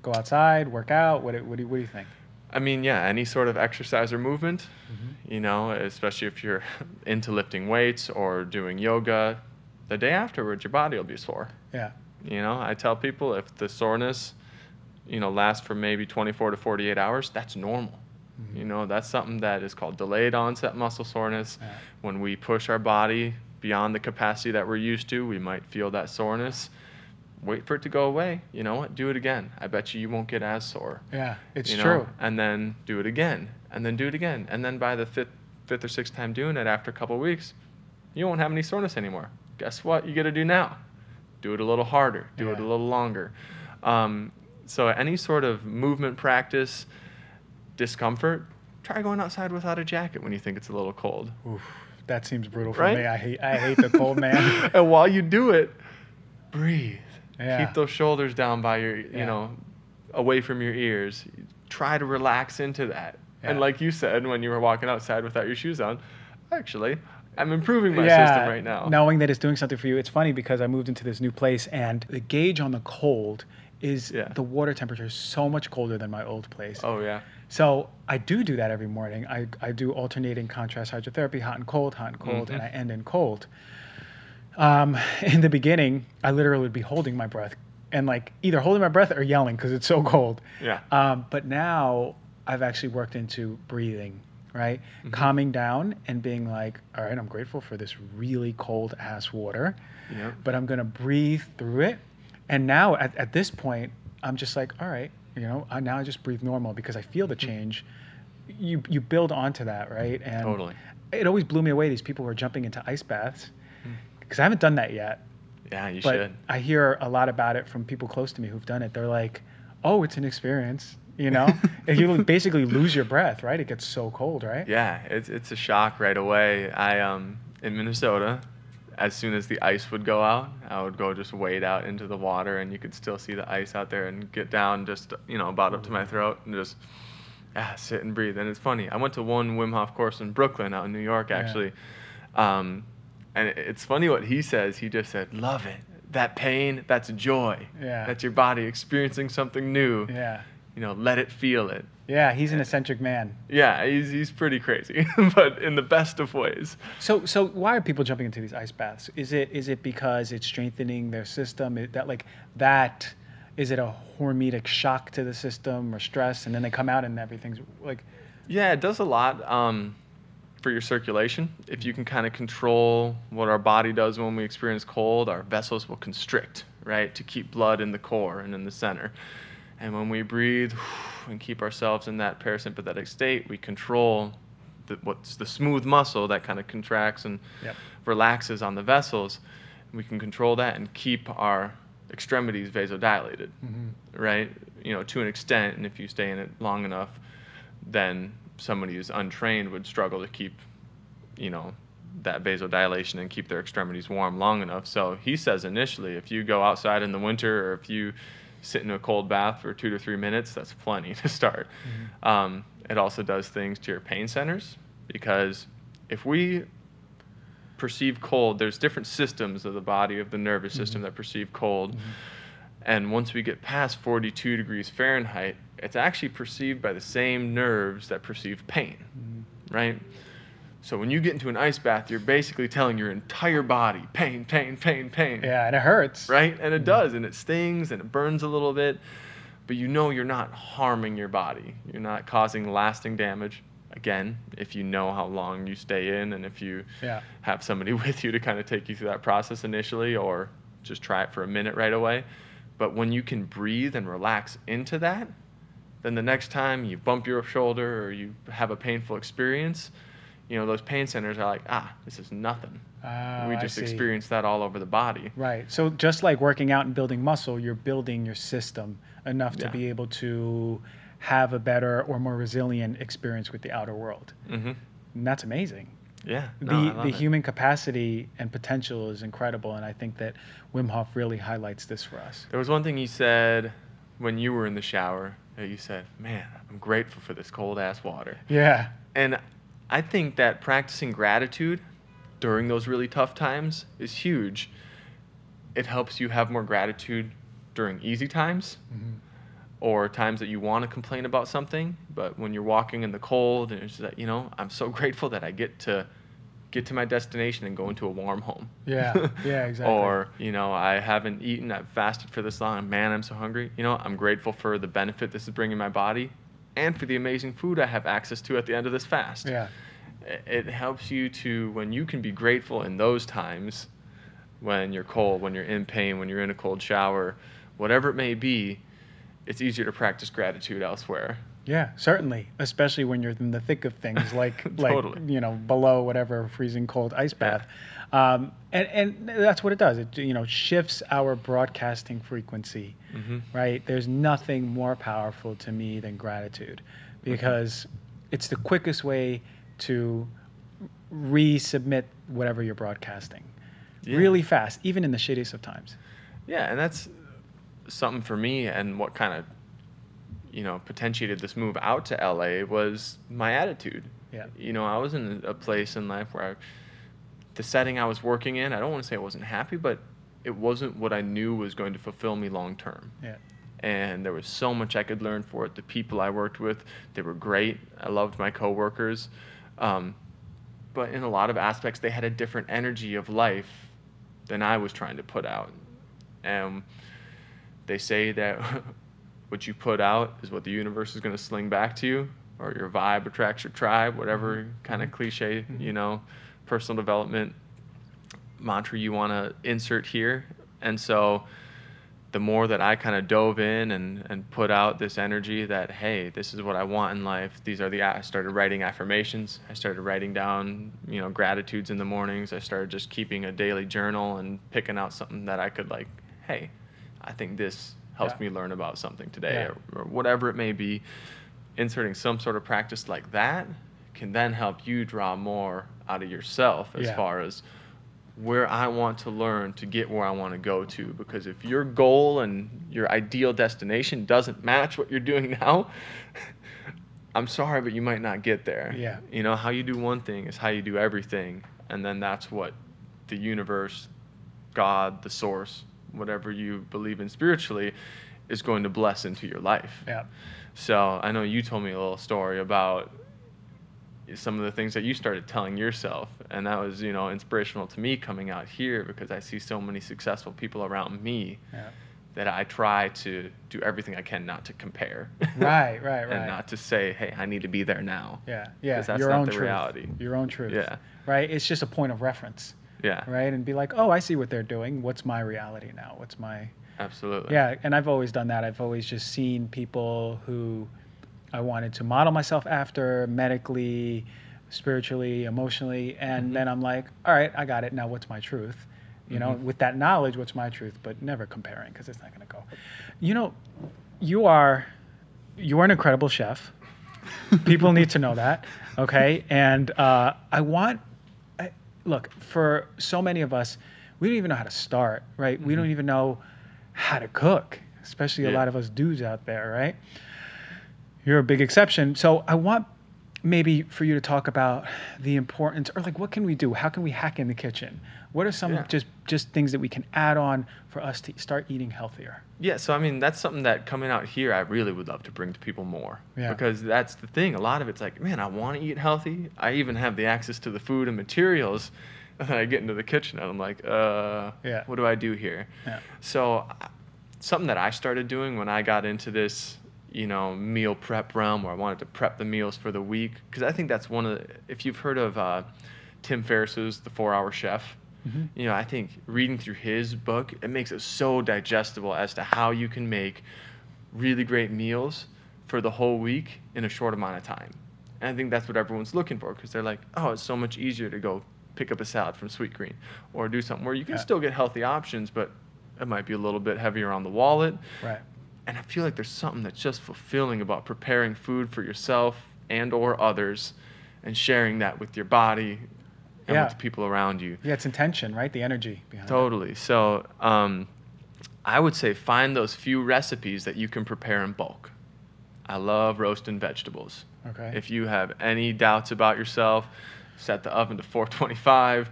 Go outside, work out. What do, what do, you- what do you think? I mean, yeah, any sort of exercise or movement, Mm-hmm. you know, especially if you're into lifting weights or doing yoga, the day afterwards, your body will be sore. Yeah. You know, I tell people if the soreness, you know, lasts for maybe 24 to 48 hours, that's normal. Mm-hmm. You know, that's something that is called delayed onset muscle soreness. Yeah. When we push our body beyond the capacity that we're used to, we might feel that soreness. Wait for it to go away. You know what? Do it again. I bet you you won't get as sore Yeah. It's you know, true. And then do it again, and then do it again, and then by the fifth, fifth or sixth time doing it, after a couple of weeks, you won't have any soreness anymore. Guess what? You got to do now. Do it a little harder. Do it a little longer. Um, so any sort of movement practice, discomfort, try going outside without a jacket when you think it's a little cold. Oof, that seems brutal for Right? me. I hate I hate the cold, man. and while you do it, breathe. Yeah. Keep those shoulders down by your, you Yeah. know, away from your ears. Try to relax into that. And like you said, when you were walking outside without your shoes on, actually, I'm improving my yeah, system right now. Knowing that it's doing something for you. It's funny because I moved into this new place and the gauge on the cold is Yeah. the water temperature is so much colder than my old place. Oh yeah. So I do do that every morning. I, I do alternating contrast hydrotherapy, hot and cold, hot and cold, and I Mm-hmm. end in cold. Um, in the beginning, I literally would be holding my breath and like either holding my breath or yelling because it's so cold. Yeah. Um, but now I've actually worked into breathing, right? Mm-hmm. Calming down and being like, all right, I'm grateful for this really cold ass water, Yeah. but I'm going to breathe through it. And now at, at this point, I'm just like, all right, you know, I, now I just breathe normal because I feel the change. You, you build onto that, right? And Totally. it always blew me away, these people who are jumping into ice baths, because I haven't done that yet Yeah, you but should. I hear a lot about it from people close to me who've done it. They're like, "Oh, it's an experience." You know, If you basically lose your breath, right? It gets so cold, right? Yeah, it's it's a shock right away. I um in Minnesota, as soon as the ice would go out, I would go just wade out into the water, and you could still see the ice out there, and get down just you know about up to my throat, and just yeah sit and breathe. And it's funny. I went to one Wim Hof course in Brooklyn, out in New York, Yeah. actually. Um, and it's funny what he says. He just said, "Love it. That pain, that's joy. Yeah. That's your body experiencing something new. Yeah, You know, let it feel it." yeah. He's an eccentric man. Yeah, he's he's pretty crazy, but in the best of ways. So, so why are people jumping into these ice baths? Is it is it because it's strengthening their system? Is that like that? Is it a hormetic shock to the system or stress, and then they come out and everything's like, Yeah, it does a lot um, for your circulation. If you can kind of control what our body does when we experience cold, our vessels will constrict, right, to keep blood in the core and in the center. And when we breathe and keep ourselves in that parasympathetic state, we control the, what's the smooth muscle that kind of contracts and Yep. relaxes on the vessels. We can control that and keep our extremities vasodilated, Mm-hmm. right? You know, to an extent, and if you stay in it long enough, then somebody who's untrained would struggle to keep, you know, that vasodilation and keep their extremities warm long enough. So he says initially, if you go outside in the winter or if you sit in a cold bath for two to three minutes, that's plenty to start. Mm-hmm. Um, it also does things to your pain centers because if we perceive cold, there's different systems of the body of the nervous mm-hmm. system that perceive cold. Mm-hmm. And once we get past 42 degrees Fahrenheit, it's actually perceived by the same nerves that perceive pain, right? So when you get into an ice bath, you're basically telling your entire body pain, pain, pain, pain. Yeah, and it hurts. Right? And it mm-hmm. does, and it stings and it burns a little bit, but you know you're not harming your body. You're not causing lasting damage. Again, if you know how long you stay in and if you Yeah. have somebody with you to kind of take you through that process initially or just try it for a minute right away. But when you can breathe and relax into that, then the next time you bump your shoulder or you have a painful experience, you know, those pain centers are like, ah, this is nothing. Oh, we just experience that all over the body. Right. So just like working out and building muscle, you're building your system enough to Yeah. be able to have a better or more resilient experience with the outer world. Mm-hmm. And that's amazing. Yeah. the no, love the it. human capacity and potential is incredible and I think that Wim Hof really highlights this for us. There was one thing you said when you were in the shower that you said, man, I'm grateful for this cold ass water. Yeah. And I think that practicing gratitude during those really tough times is huge. It helps you have more gratitude during easy times Mhm. or times that you want to complain about something, but when you're walking in the cold and it's that, you know, I'm so grateful that I get to get to my destination and go into a warm home. Yeah, yeah, exactly. or, you know, I haven't eaten, I've fasted for this long, and man, I'm so hungry. You know, I'm grateful for the benefit this is bringing my body and for the amazing food I have access to at the end of this fast. Yeah. it helps you to when you can be grateful in those times when you're cold when you're in pain when you're in a cold shower whatever it may be it's easier to practice gratitude elsewhere. Yeah, certainly, especially when you're in the thick of things, like like you know below whatever freezing cold ice bath, um, and and that's what it does. It you know shifts our broadcasting frequency, Mhm. right? There's nothing more powerful to me than gratitude, because it's the quickest way to resubmit whatever you're broadcasting, Yeah. really fast, even in the shittiest of times. yeah and that's something for me and what kind of you know potentiated this move out to la was my attitude Yeah. you know i was in a place in life where I, the setting i was working in i don't want to say i wasn't happy but it wasn't what i knew was going to fulfill me long term Yeah. and there was so much I could learn for it. The people I worked with, they were great. I loved my coworkers, um, but in a lot of aspects, they had a different energy of life than I was trying to put out. And they say that what you put out is what the universe is going to sling back to you, or your vibe attracts your tribe, whatever mm-hmm. kind of cliche, mm-hmm. you know, personal development mantra you want to insert here. And so the more that I kind of dove in and, and put out this energy that, hey, this is what I want in life. These are the, I started writing affirmations. I started writing down, you know, gratitudes in the mornings. I started just keeping a daily journal and picking out something that I could like, hey, I think this helps Yeah. me learn about something today Yeah. or, or whatever it may be. Inserting some sort of practice like that can then help you draw more out of yourself as Yeah. far as where I want to learn to get where I want to go to. Because if your goal and your ideal destination doesn't match what you're doing now, I'm sorry, but you might not get there. Yeah. You know, how you do one thing is how you do everything. And then that's what the universe, God, the source, whatever you believe in spiritually, is going to bless into your life. Yeah. So I know you told me a little story about some of the things that you started telling yourself, and that was you know inspirational to me coming out here because I see so many successful people around me Yeah. that I try to do everything I can not to compare. Right, right, and right. not to say, hey, I need to be there now. Yeah, yeah. that's your not own the truth. reality. Your own truth. Yeah. Right. It's just a point of reference, Yeah. right? And be like, oh, I see what they're doing. What's my reality now? What's my Absolutely. yeah? And I've always done that. I've always just seen people who I wanted to model myself after medically, spiritually, emotionally, and Mhm. then I'm like, all right, I got it. Now, what's my truth? You know, with that knowledge, what's my truth? But never comparing because it's not going to go. You know, you are you are an incredible chef. People need to know that. Okay, and uh, I want I, look for so many of us, we don't even know how to start. Right? We don't even know how to cook, especially a lot of us dudes out there. Right? You're a big exception. So I want maybe for you to talk about the importance or like what can we do? How can we hack in the kitchen? What are some Yeah. just just things that we can add on for us to start eating healthier? Yeah, so I mean that's something that coming out here I really would love to bring to people more. Yeah. Because that's the thing. A lot of it's like, man, I want to eat healthy. I even have the access to the food and materials. And then I get into the kitchen and I'm like, uh, Yeah. what do I do here? Yeah. So something that I started doing when I got into this, you know, meal prep realm where I wanted to prep the meals for the week, because I think that's one of the, if you've heard of uh, Tim Ferriss's The Four Hour Chef, Mhm. you know, I think reading through his book, it makes it so digestible as to how you can make really great meals for the whole week in a short amount of time. And I think that's what everyone's looking for because they're like, oh, it's so much easier to go pick up a salad from Sweetgreen or do something where you can Yeah. still get healthy options, but it might be a little bit heavier on the wallet. Right. And I feel like there's something that's just fulfilling about preparing food for yourself and or others and sharing that with your body and Yeah. with the people around you. Yeah, it's intention, right? The energy behind it. Totally. So um, I would say find those few recipes that you can prepare in bulk. I love roasting vegetables. Okay. If you have any doubts about yourself, set the oven to 425,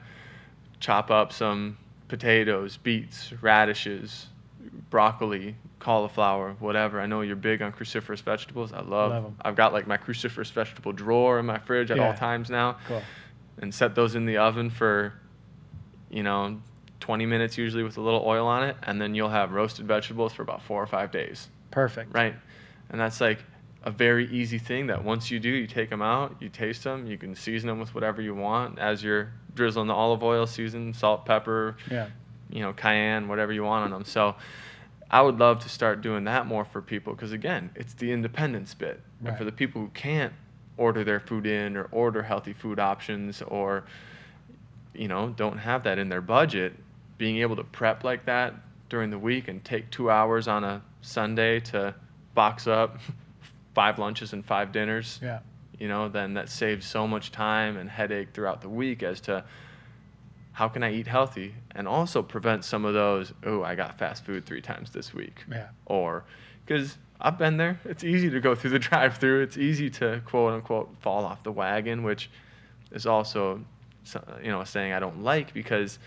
chop up some potatoes, beets, radishes, broccoli, cauliflower, whatever. I know you're big on cruciferous vegetables. I love, Love 'em. I've got like my cruciferous vegetable drawer in my fridge at all times now Cool. and set those in the oven for, you know, 20 minutes usually with a little oil on it, and then you'll have roasted vegetables for about four or five days, Perfect. right? And that's like a very easy thing that once you do, you take them out, you taste them, you can season them with whatever you want as you're drizzling the olive oil, season, salt, pepper, Yeah. you know, cayenne, whatever you want on them. So I would love to start doing that more for people because, again, it's the independence bit. And for the people who can't order their food in or order healthy food options or, you know, don't have that in their budget, being able to prep like that during the week and take two hours on a Sunday to box up five lunches and five dinners Yeah. you know, then that saves so much time and headache throughout the week as to how can I eat healthy and also prevent some of those, oh, I got fast food three times this week. Yeah. Or, because I've been there, it's easy to go through the drive through. It's easy to quote unquote fall off the wagon, which is also, you know, a saying I don't like because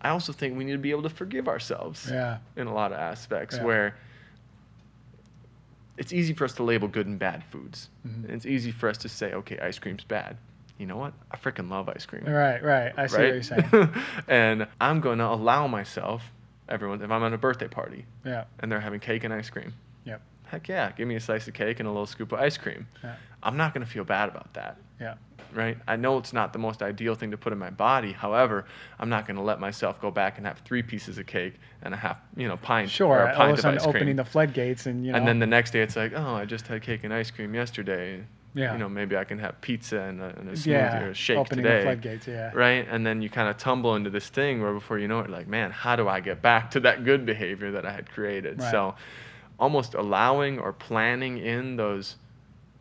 I also think we need to be able to forgive ourselves Yeah. in a lot of aspects Yeah. where it's easy for us to label good and bad foods. Mhm. It's easy for us to say, okay, ice cream's bad. You know what? I freaking love ice cream. Right. Right. I see what you're saying. and I'm going to allow myself, everyone, if I'm at a birthday party Yeah. and they're having cake and ice cream, Yep. heck yeah, give me a slice of cake and a little scoop of ice cream. Yeah. I'm not going to feel bad about that Yeah. right? I know it's not the most ideal thing to put in my body. However, I'm not going to let myself go back and have three pieces of cake and a half, you know, pint Sure. or a All of pint a of sudden, ice cream. opening the floodgates, and you know. and then the next day, it's like, oh, I just had cake and ice cream yesterday. Yeah. You know, maybe I can have pizza and a, and a smoothie yeah. or a shake opening today. the floodgates. Yeah. Right? And then you kind of tumble into this thing where before you know it, like, man, how do I get back to that good behavior that I had created? Right. So almost allowing or planning in those,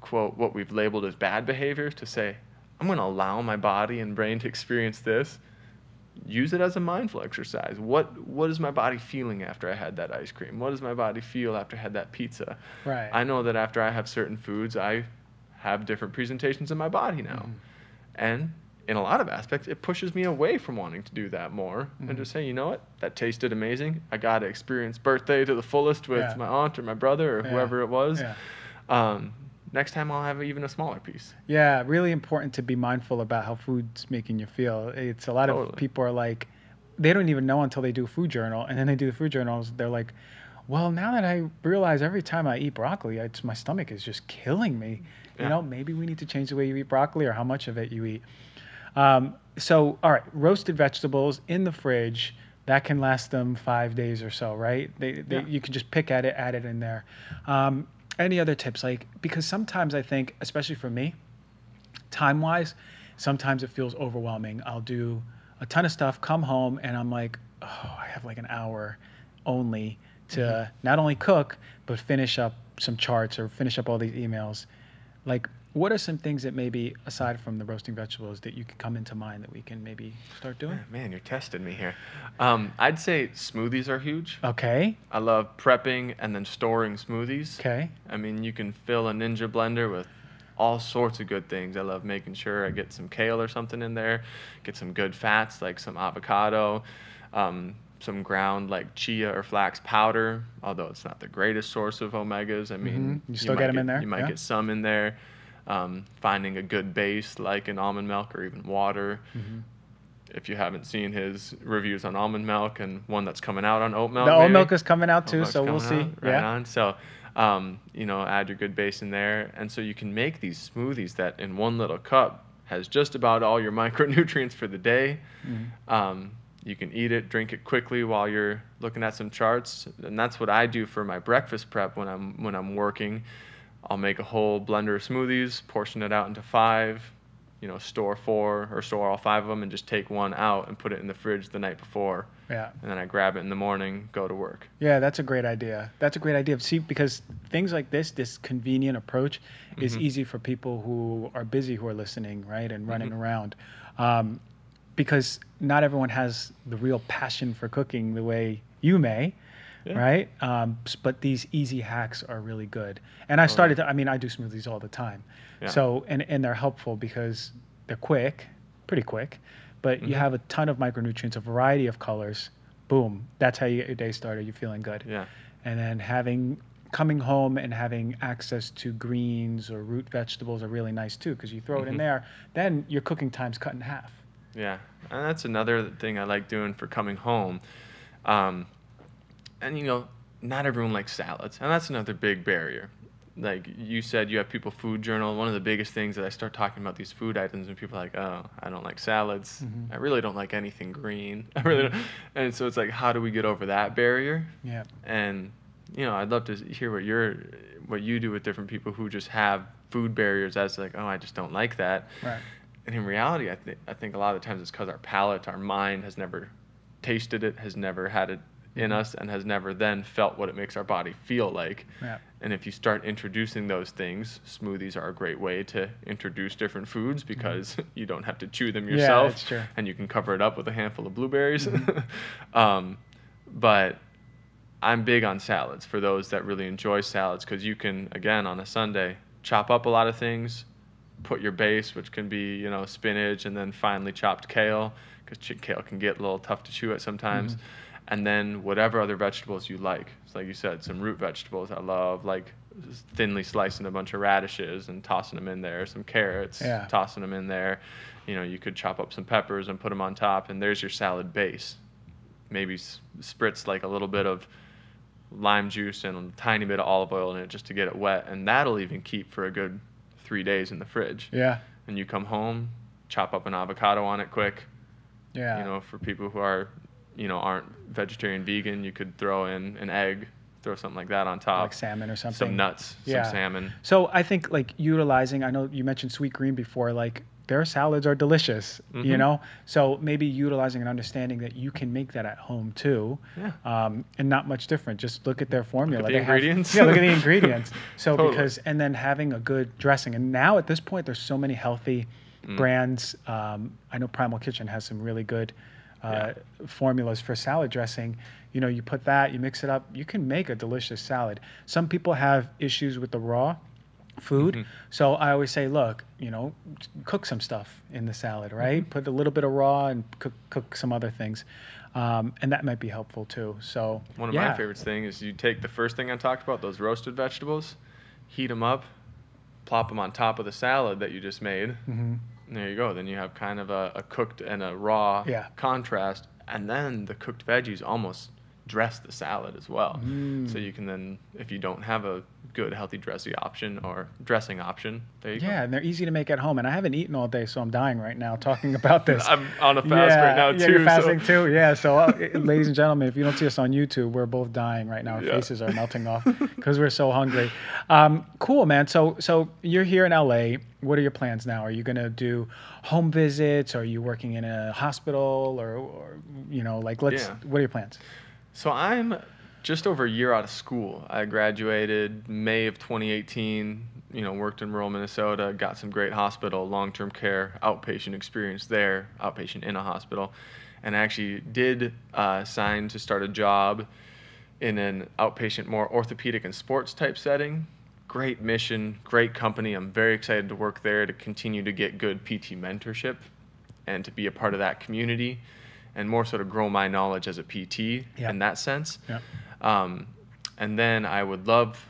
quote, what we've labeled as bad behaviors to say, I'm going to allow my body and brain to experience this. Use it as a mindful exercise. What what is my body feeling after I had that ice cream? What does my body feel after I had that pizza? Right. I know that after I have certain foods, I have different presentations in my body now. Mhm. And in a lot of aspects, it pushes me away from wanting to do that more Mhm. and just say, you know what, that tasted amazing. I got to experience birthday to the fullest with Yeah. my aunt or my brother or Yeah. whoever it was. Yeah. Um, next time I'll have even a smaller piece. Yeah, really important to be mindful about how food's making you feel. It's a lot of people are like, they don't even know until they do a food journal, and then they do the food journals. They're like, well, now that I realize every time I eat broccoli, it's, my stomach is just killing me. You know, maybe we need to change the way you eat broccoli or how much of it you eat. Um, so, all right, roasted vegetables in the fridge. That can last them five days or so, right? They, they, Yeah. You can just pick at it, add it in there. Um, any other tips? Like, because sometimes I think, especially for me, time wise, sometimes it feels overwhelming. I'll do a ton of stuff, come home, and I'm like, oh, I have like an hour only to mm-hmm. not only cook but finish up some charts or finish up all these emails. Like, what are some things that maybe aside from the roasting vegetables that you could come into mind that we can maybe start doing? Man, you're testing me here. Um, I'd say smoothies are huge. Okay. I love prepping and then storing smoothies. Okay. I mean, you can fill a Ninja blender with all sorts of good things. I love making sure I get some kale or something in there, get some good fats like some avocado, um, some ground like chia or flax powder, although it's not the greatest source of omegas. I mean, Mhm. You still might get 'em in there, You might yeah. get some in there. Um, finding a good base like an almond milk or even water. Mm-hmm. If you haven't seen his reviews on almond milk and one that's coming out on oat milk, The oat milk is coming out too, so we'll see. Right yeah. on. So, um, you know, add your good base in there, and so you can make these smoothies that in one little cup has just about all your micronutrients for the day. Mhm. Um, you can eat it, drink it quickly while you're looking at some charts, and that's what I do for my breakfast prep when I'm when I'm working. I'll make a whole blender of smoothies, portion it out into five, you know, store four or store all five of them, and just take one out and put it in the fridge the night before, Yeah. and then I grab it in the morning, go to work. Yeah, that's a great idea. That's a great idea. See, because things like this, this convenient approach, is Mhm. easy for people who are busy, who are listening, right, and running Mhm. around, um, because not everyone has the real passion for cooking the way you may, Yeah. right? Um, but these easy hacks are really good. And I Oh, started. To, I mean, I do smoothies all the time, Yeah. so and and they're helpful because they're quick, pretty quick, but you Mhm. have a ton of micronutrients, a variety of colors. Boom, that's how you get your day started. You're feeling good Yeah. and then having coming home and having access to greens or root vegetables are really nice too because you throw it in Mhm. there then your cooking time's cut in half Yeah, and that's another thing I like doing for coming home. Um, and you know, not everyone likes salads, and that's another big barrier. Like you said, you have people food journal. One of the biggest things that I start talking about these food items, and people are like, "Oh, I don't like salads. Mhm. I really don't like anything green. I really don't." And so it's like, how do we get over that barrier? yeah and you know i'd love to hear what you're what you do with different people who just have food barriers as like oh i just don't like that right and in reality i think i think a lot of times it's because our palate our mind has never tasted it has never had it in Mhm. us and has never then felt what it makes our body feel like yeah and if you start introducing those things smoothies are a great way to introduce different foods because you don't have to chew them Mm-hmm. Yeah, yourself true. and you can cover it up with a handful of blueberries Mhm. um, but I'm big on salads for those that really enjoy salads because you can, again, on a Sunday, chop up a lot of things, put your base, which can be, you know, spinach and then finely chopped kale because kale can get a little tough to chew at sometimes. Mhm. And then whatever other vegetables you like. So, like you said, some root vegetables I love, like thinly slicing a bunch of radishes and tossing them in there, some carrots, Yeah. tossing them in there. You know, you could chop up some peppers and put them on top, and there's your salad base maybe spritz like a little bit of lime juice and a tiny bit of olive oil in it just to get it wet and that'll even keep for a good three days in the fridge yeah and you come home chop up an avocado on it quick yeah you know for people who are you know aren't vegetarian vegan you could throw in an egg throw something like that on top like salmon or something some nuts Yeah. some salmon so i think like utilizing i know you mentioned Sweetgreen before like their salads are delicious you Mhm. know so maybe utilizing and understanding that you can make that at home too yeah um, and not much different. Just look at their formula. the They have- ingredients. yeah, look at the ingredients. So Totally. because and then having a good dressing. And now at this point, there's so many healthy Mm. brands. Um, I know Primal Kitchen has some really good uh, formulas for salad dressing. You know, you put that, you mix it up, you can make a delicious salad. Some people have issues with the raw food. Mhm. So I always say, look, you know, cook some stuff in the salad, right? Put a little bit of raw and cook, cook some other things. Um, and that might be helpful too. So One of yeah. my favorite things is you take the first thing I talked about, those roasted vegetables, heat them up, plop them on top of the salad that you just made, hmm and there you go. Then you have kind of a, a cooked and a raw Yeah. contrast, and then the cooked veggies almost dress the salad as well. Mm. So you can then, if you don't have a good healthy dressy option or dressing option, there you go. Yeah, and they're easy to make at home. And I haven't eaten all day, so I'm dying right now talking about this. I'm on a fast right now yeah, too. You're fasting so. too. Yeah. So, uh, ladies and gentlemen, if you don't see us on YouTube, we're both dying right now. Our Yeah. faces are melting off because we're so hungry. Um, cool, man. So, so you're here in LA. What are your plans now? Are you gonna do home visits? Are you working in a hospital, or, or you know, like let's? Yeah. What are your plans? So I'm just over a year out of school. I graduated May of 2018. You know, worked in rural Minnesota, got some great hospital, long-term care, outpatient experience there, outpatient in a hospital, and I actually did uh, sign to start a job in an outpatient, more orthopedic and sports type setting. Great mission, great company. I'm very excited to work there to continue to get good PT mentorship and to be a part of that community and more so to grow my knowledge as a PT Yeah. in that sense. Yeah. Um, and then I would love,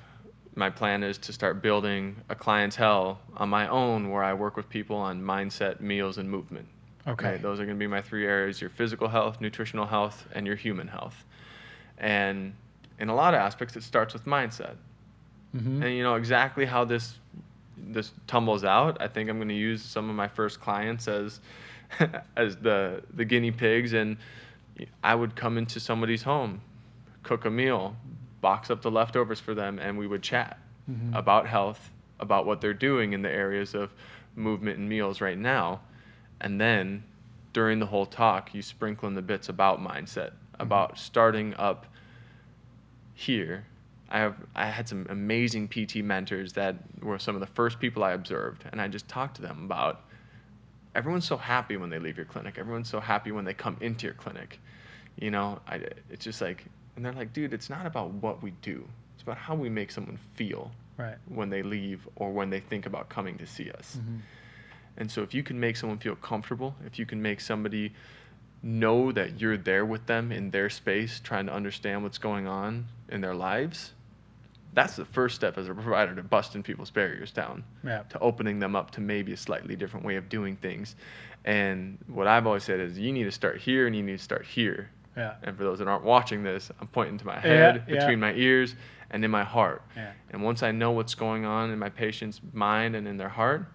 my plan is to start building a clientele on my own where I work with people on mindset, meals, and movement. Okay. Right? Those are going to be my three areas your physical health, nutritional health, and your human health. And in a lot of aspects, it starts with mindset. Mhm. And you know exactly how this this tumbles out. I think I'm going to use some of my first clients as as the the guinea pigs, and I would come into somebody's home, cook a meal, box up the leftovers for them, and we would chat Mhm. about health, about what they're doing in the areas of movement and meals right now, and then during the whole talk, you sprinkle in the bits about mindset, about starting up here. I have I had some amazing PT mentors that were some of the first people I observed, and I just talked to them about everyone's so happy when they leave your clinic. Everyone's so happy when they come into your clinic. You know, I, it's just like, and they're like, dude, it's not about what we do. It's about how we make someone feel Right. when they leave or when they think about coming to see us. Mhm. And so if you can make someone feel comfortable, if you can make somebody know that you're there with them in their space, trying to understand what's going on in their lives, that's the first step as a provider to busting people's barriers down, Yeah. to opening them up to maybe a slightly different way of doing things. And what I've always said is you need to start here and you need to start here. Yeah. And for those that aren't watching this, I'm pointing to my head, yeah. between my ears, and in my heart. Yeah. And once I know what's going on in my patient's mind and in their heart,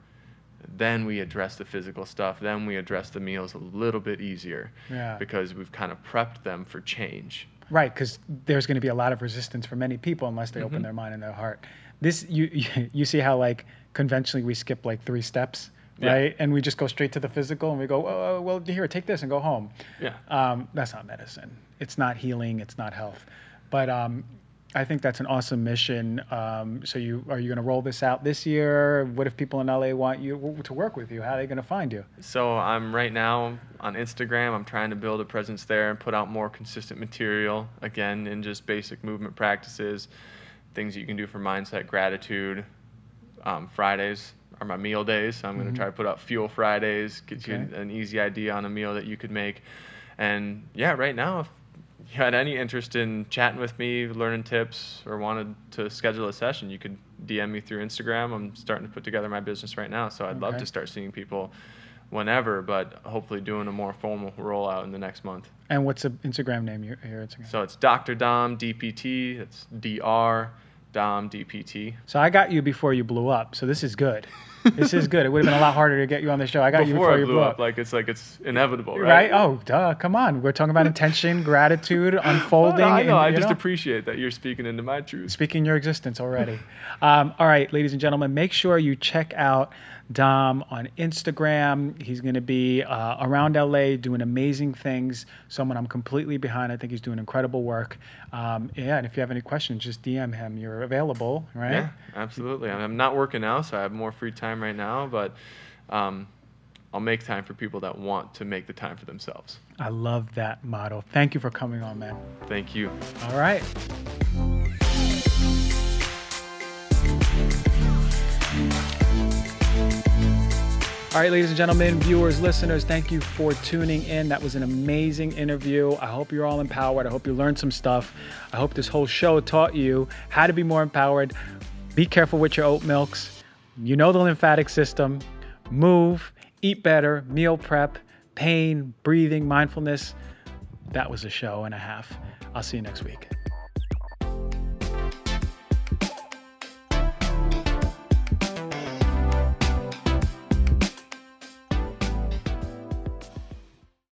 then we address the physical stuff. Then we address the meals a little bit easier Yeah. because we've kind of prepped them for change. Right, because there's going to be a lot of resistance for many people unless they open Mhm. their mind and their heart. This you you- you see how like conventionally we skip like three steps, Yeah. right? And we just go straight to the physical and we go, oh, well, here, take this and go home. Yeah. Um, that's not medicine. It's not healing. It's not health. But um, I think that's an awesome mission. Um, so you are you going to roll this out this year? What if people in LA want you to work with you? How are they going to find you? So I'm right now on Instagram. I'm trying to build a presence there and put out more consistent material again in just basic movement practices, things that you can do for mindset, gratitude. Um, Fridays are my meal days, so I'm going Mhm. to try to put out Fuel Fridays, get you Okay. an easy idea on a meal that you could make. And yeah, right now, if you had any interest in chatting with me, learning tips, or wanted to schedule a session, you could DM me through Instagram. I'm starting to put together my business right now, so I'd love to start seeing people whenever, but hopefully doing a more formal rollout in the next month. And what's the Instagram name? Your, your Instagram. So it's Dr. Dom DPT. It's Dr. Dom DPT. So I got you before you blew up. So this is good. This is good. It would have been a lot harder to get you on the show. I got you Before I you blew up, like it's like it's inevitable, right? right? Oh, duh. Come on. We're talking about intention, gratitude, unfolding. Oh, no, I know. and, I just know, appreciate that you're speaking into my truth. speaking your existence already. um, all right, ladies and gentlemen, make sure you check out Dom on Instagram. He's going to be uh, around LA doing amazing things. Someone I'm completely behind. I think he's doing incredible work. Um, yeah, and if you have any questions, just DM him. You're available, right? Yeah, absolutely. I'm not working now, so I have more free time right now, but um, I'll make time for people that want to make the time for themselves. I love that motto. Thank you for coming on, man. Thank you. All right. All right, ladies and gentlemen, viewers, listeners, thank you for tuning in. That was an amazing interview. I hope you're all empowered. I hope you learned some stuff. I hope this whole show taught you how to be more empowered. Be careful with your oat milks. You know the lymphatic system. Move, eat better, meal prep, pain, breathing, mindfulness that was a show and a half. I'll see you next week.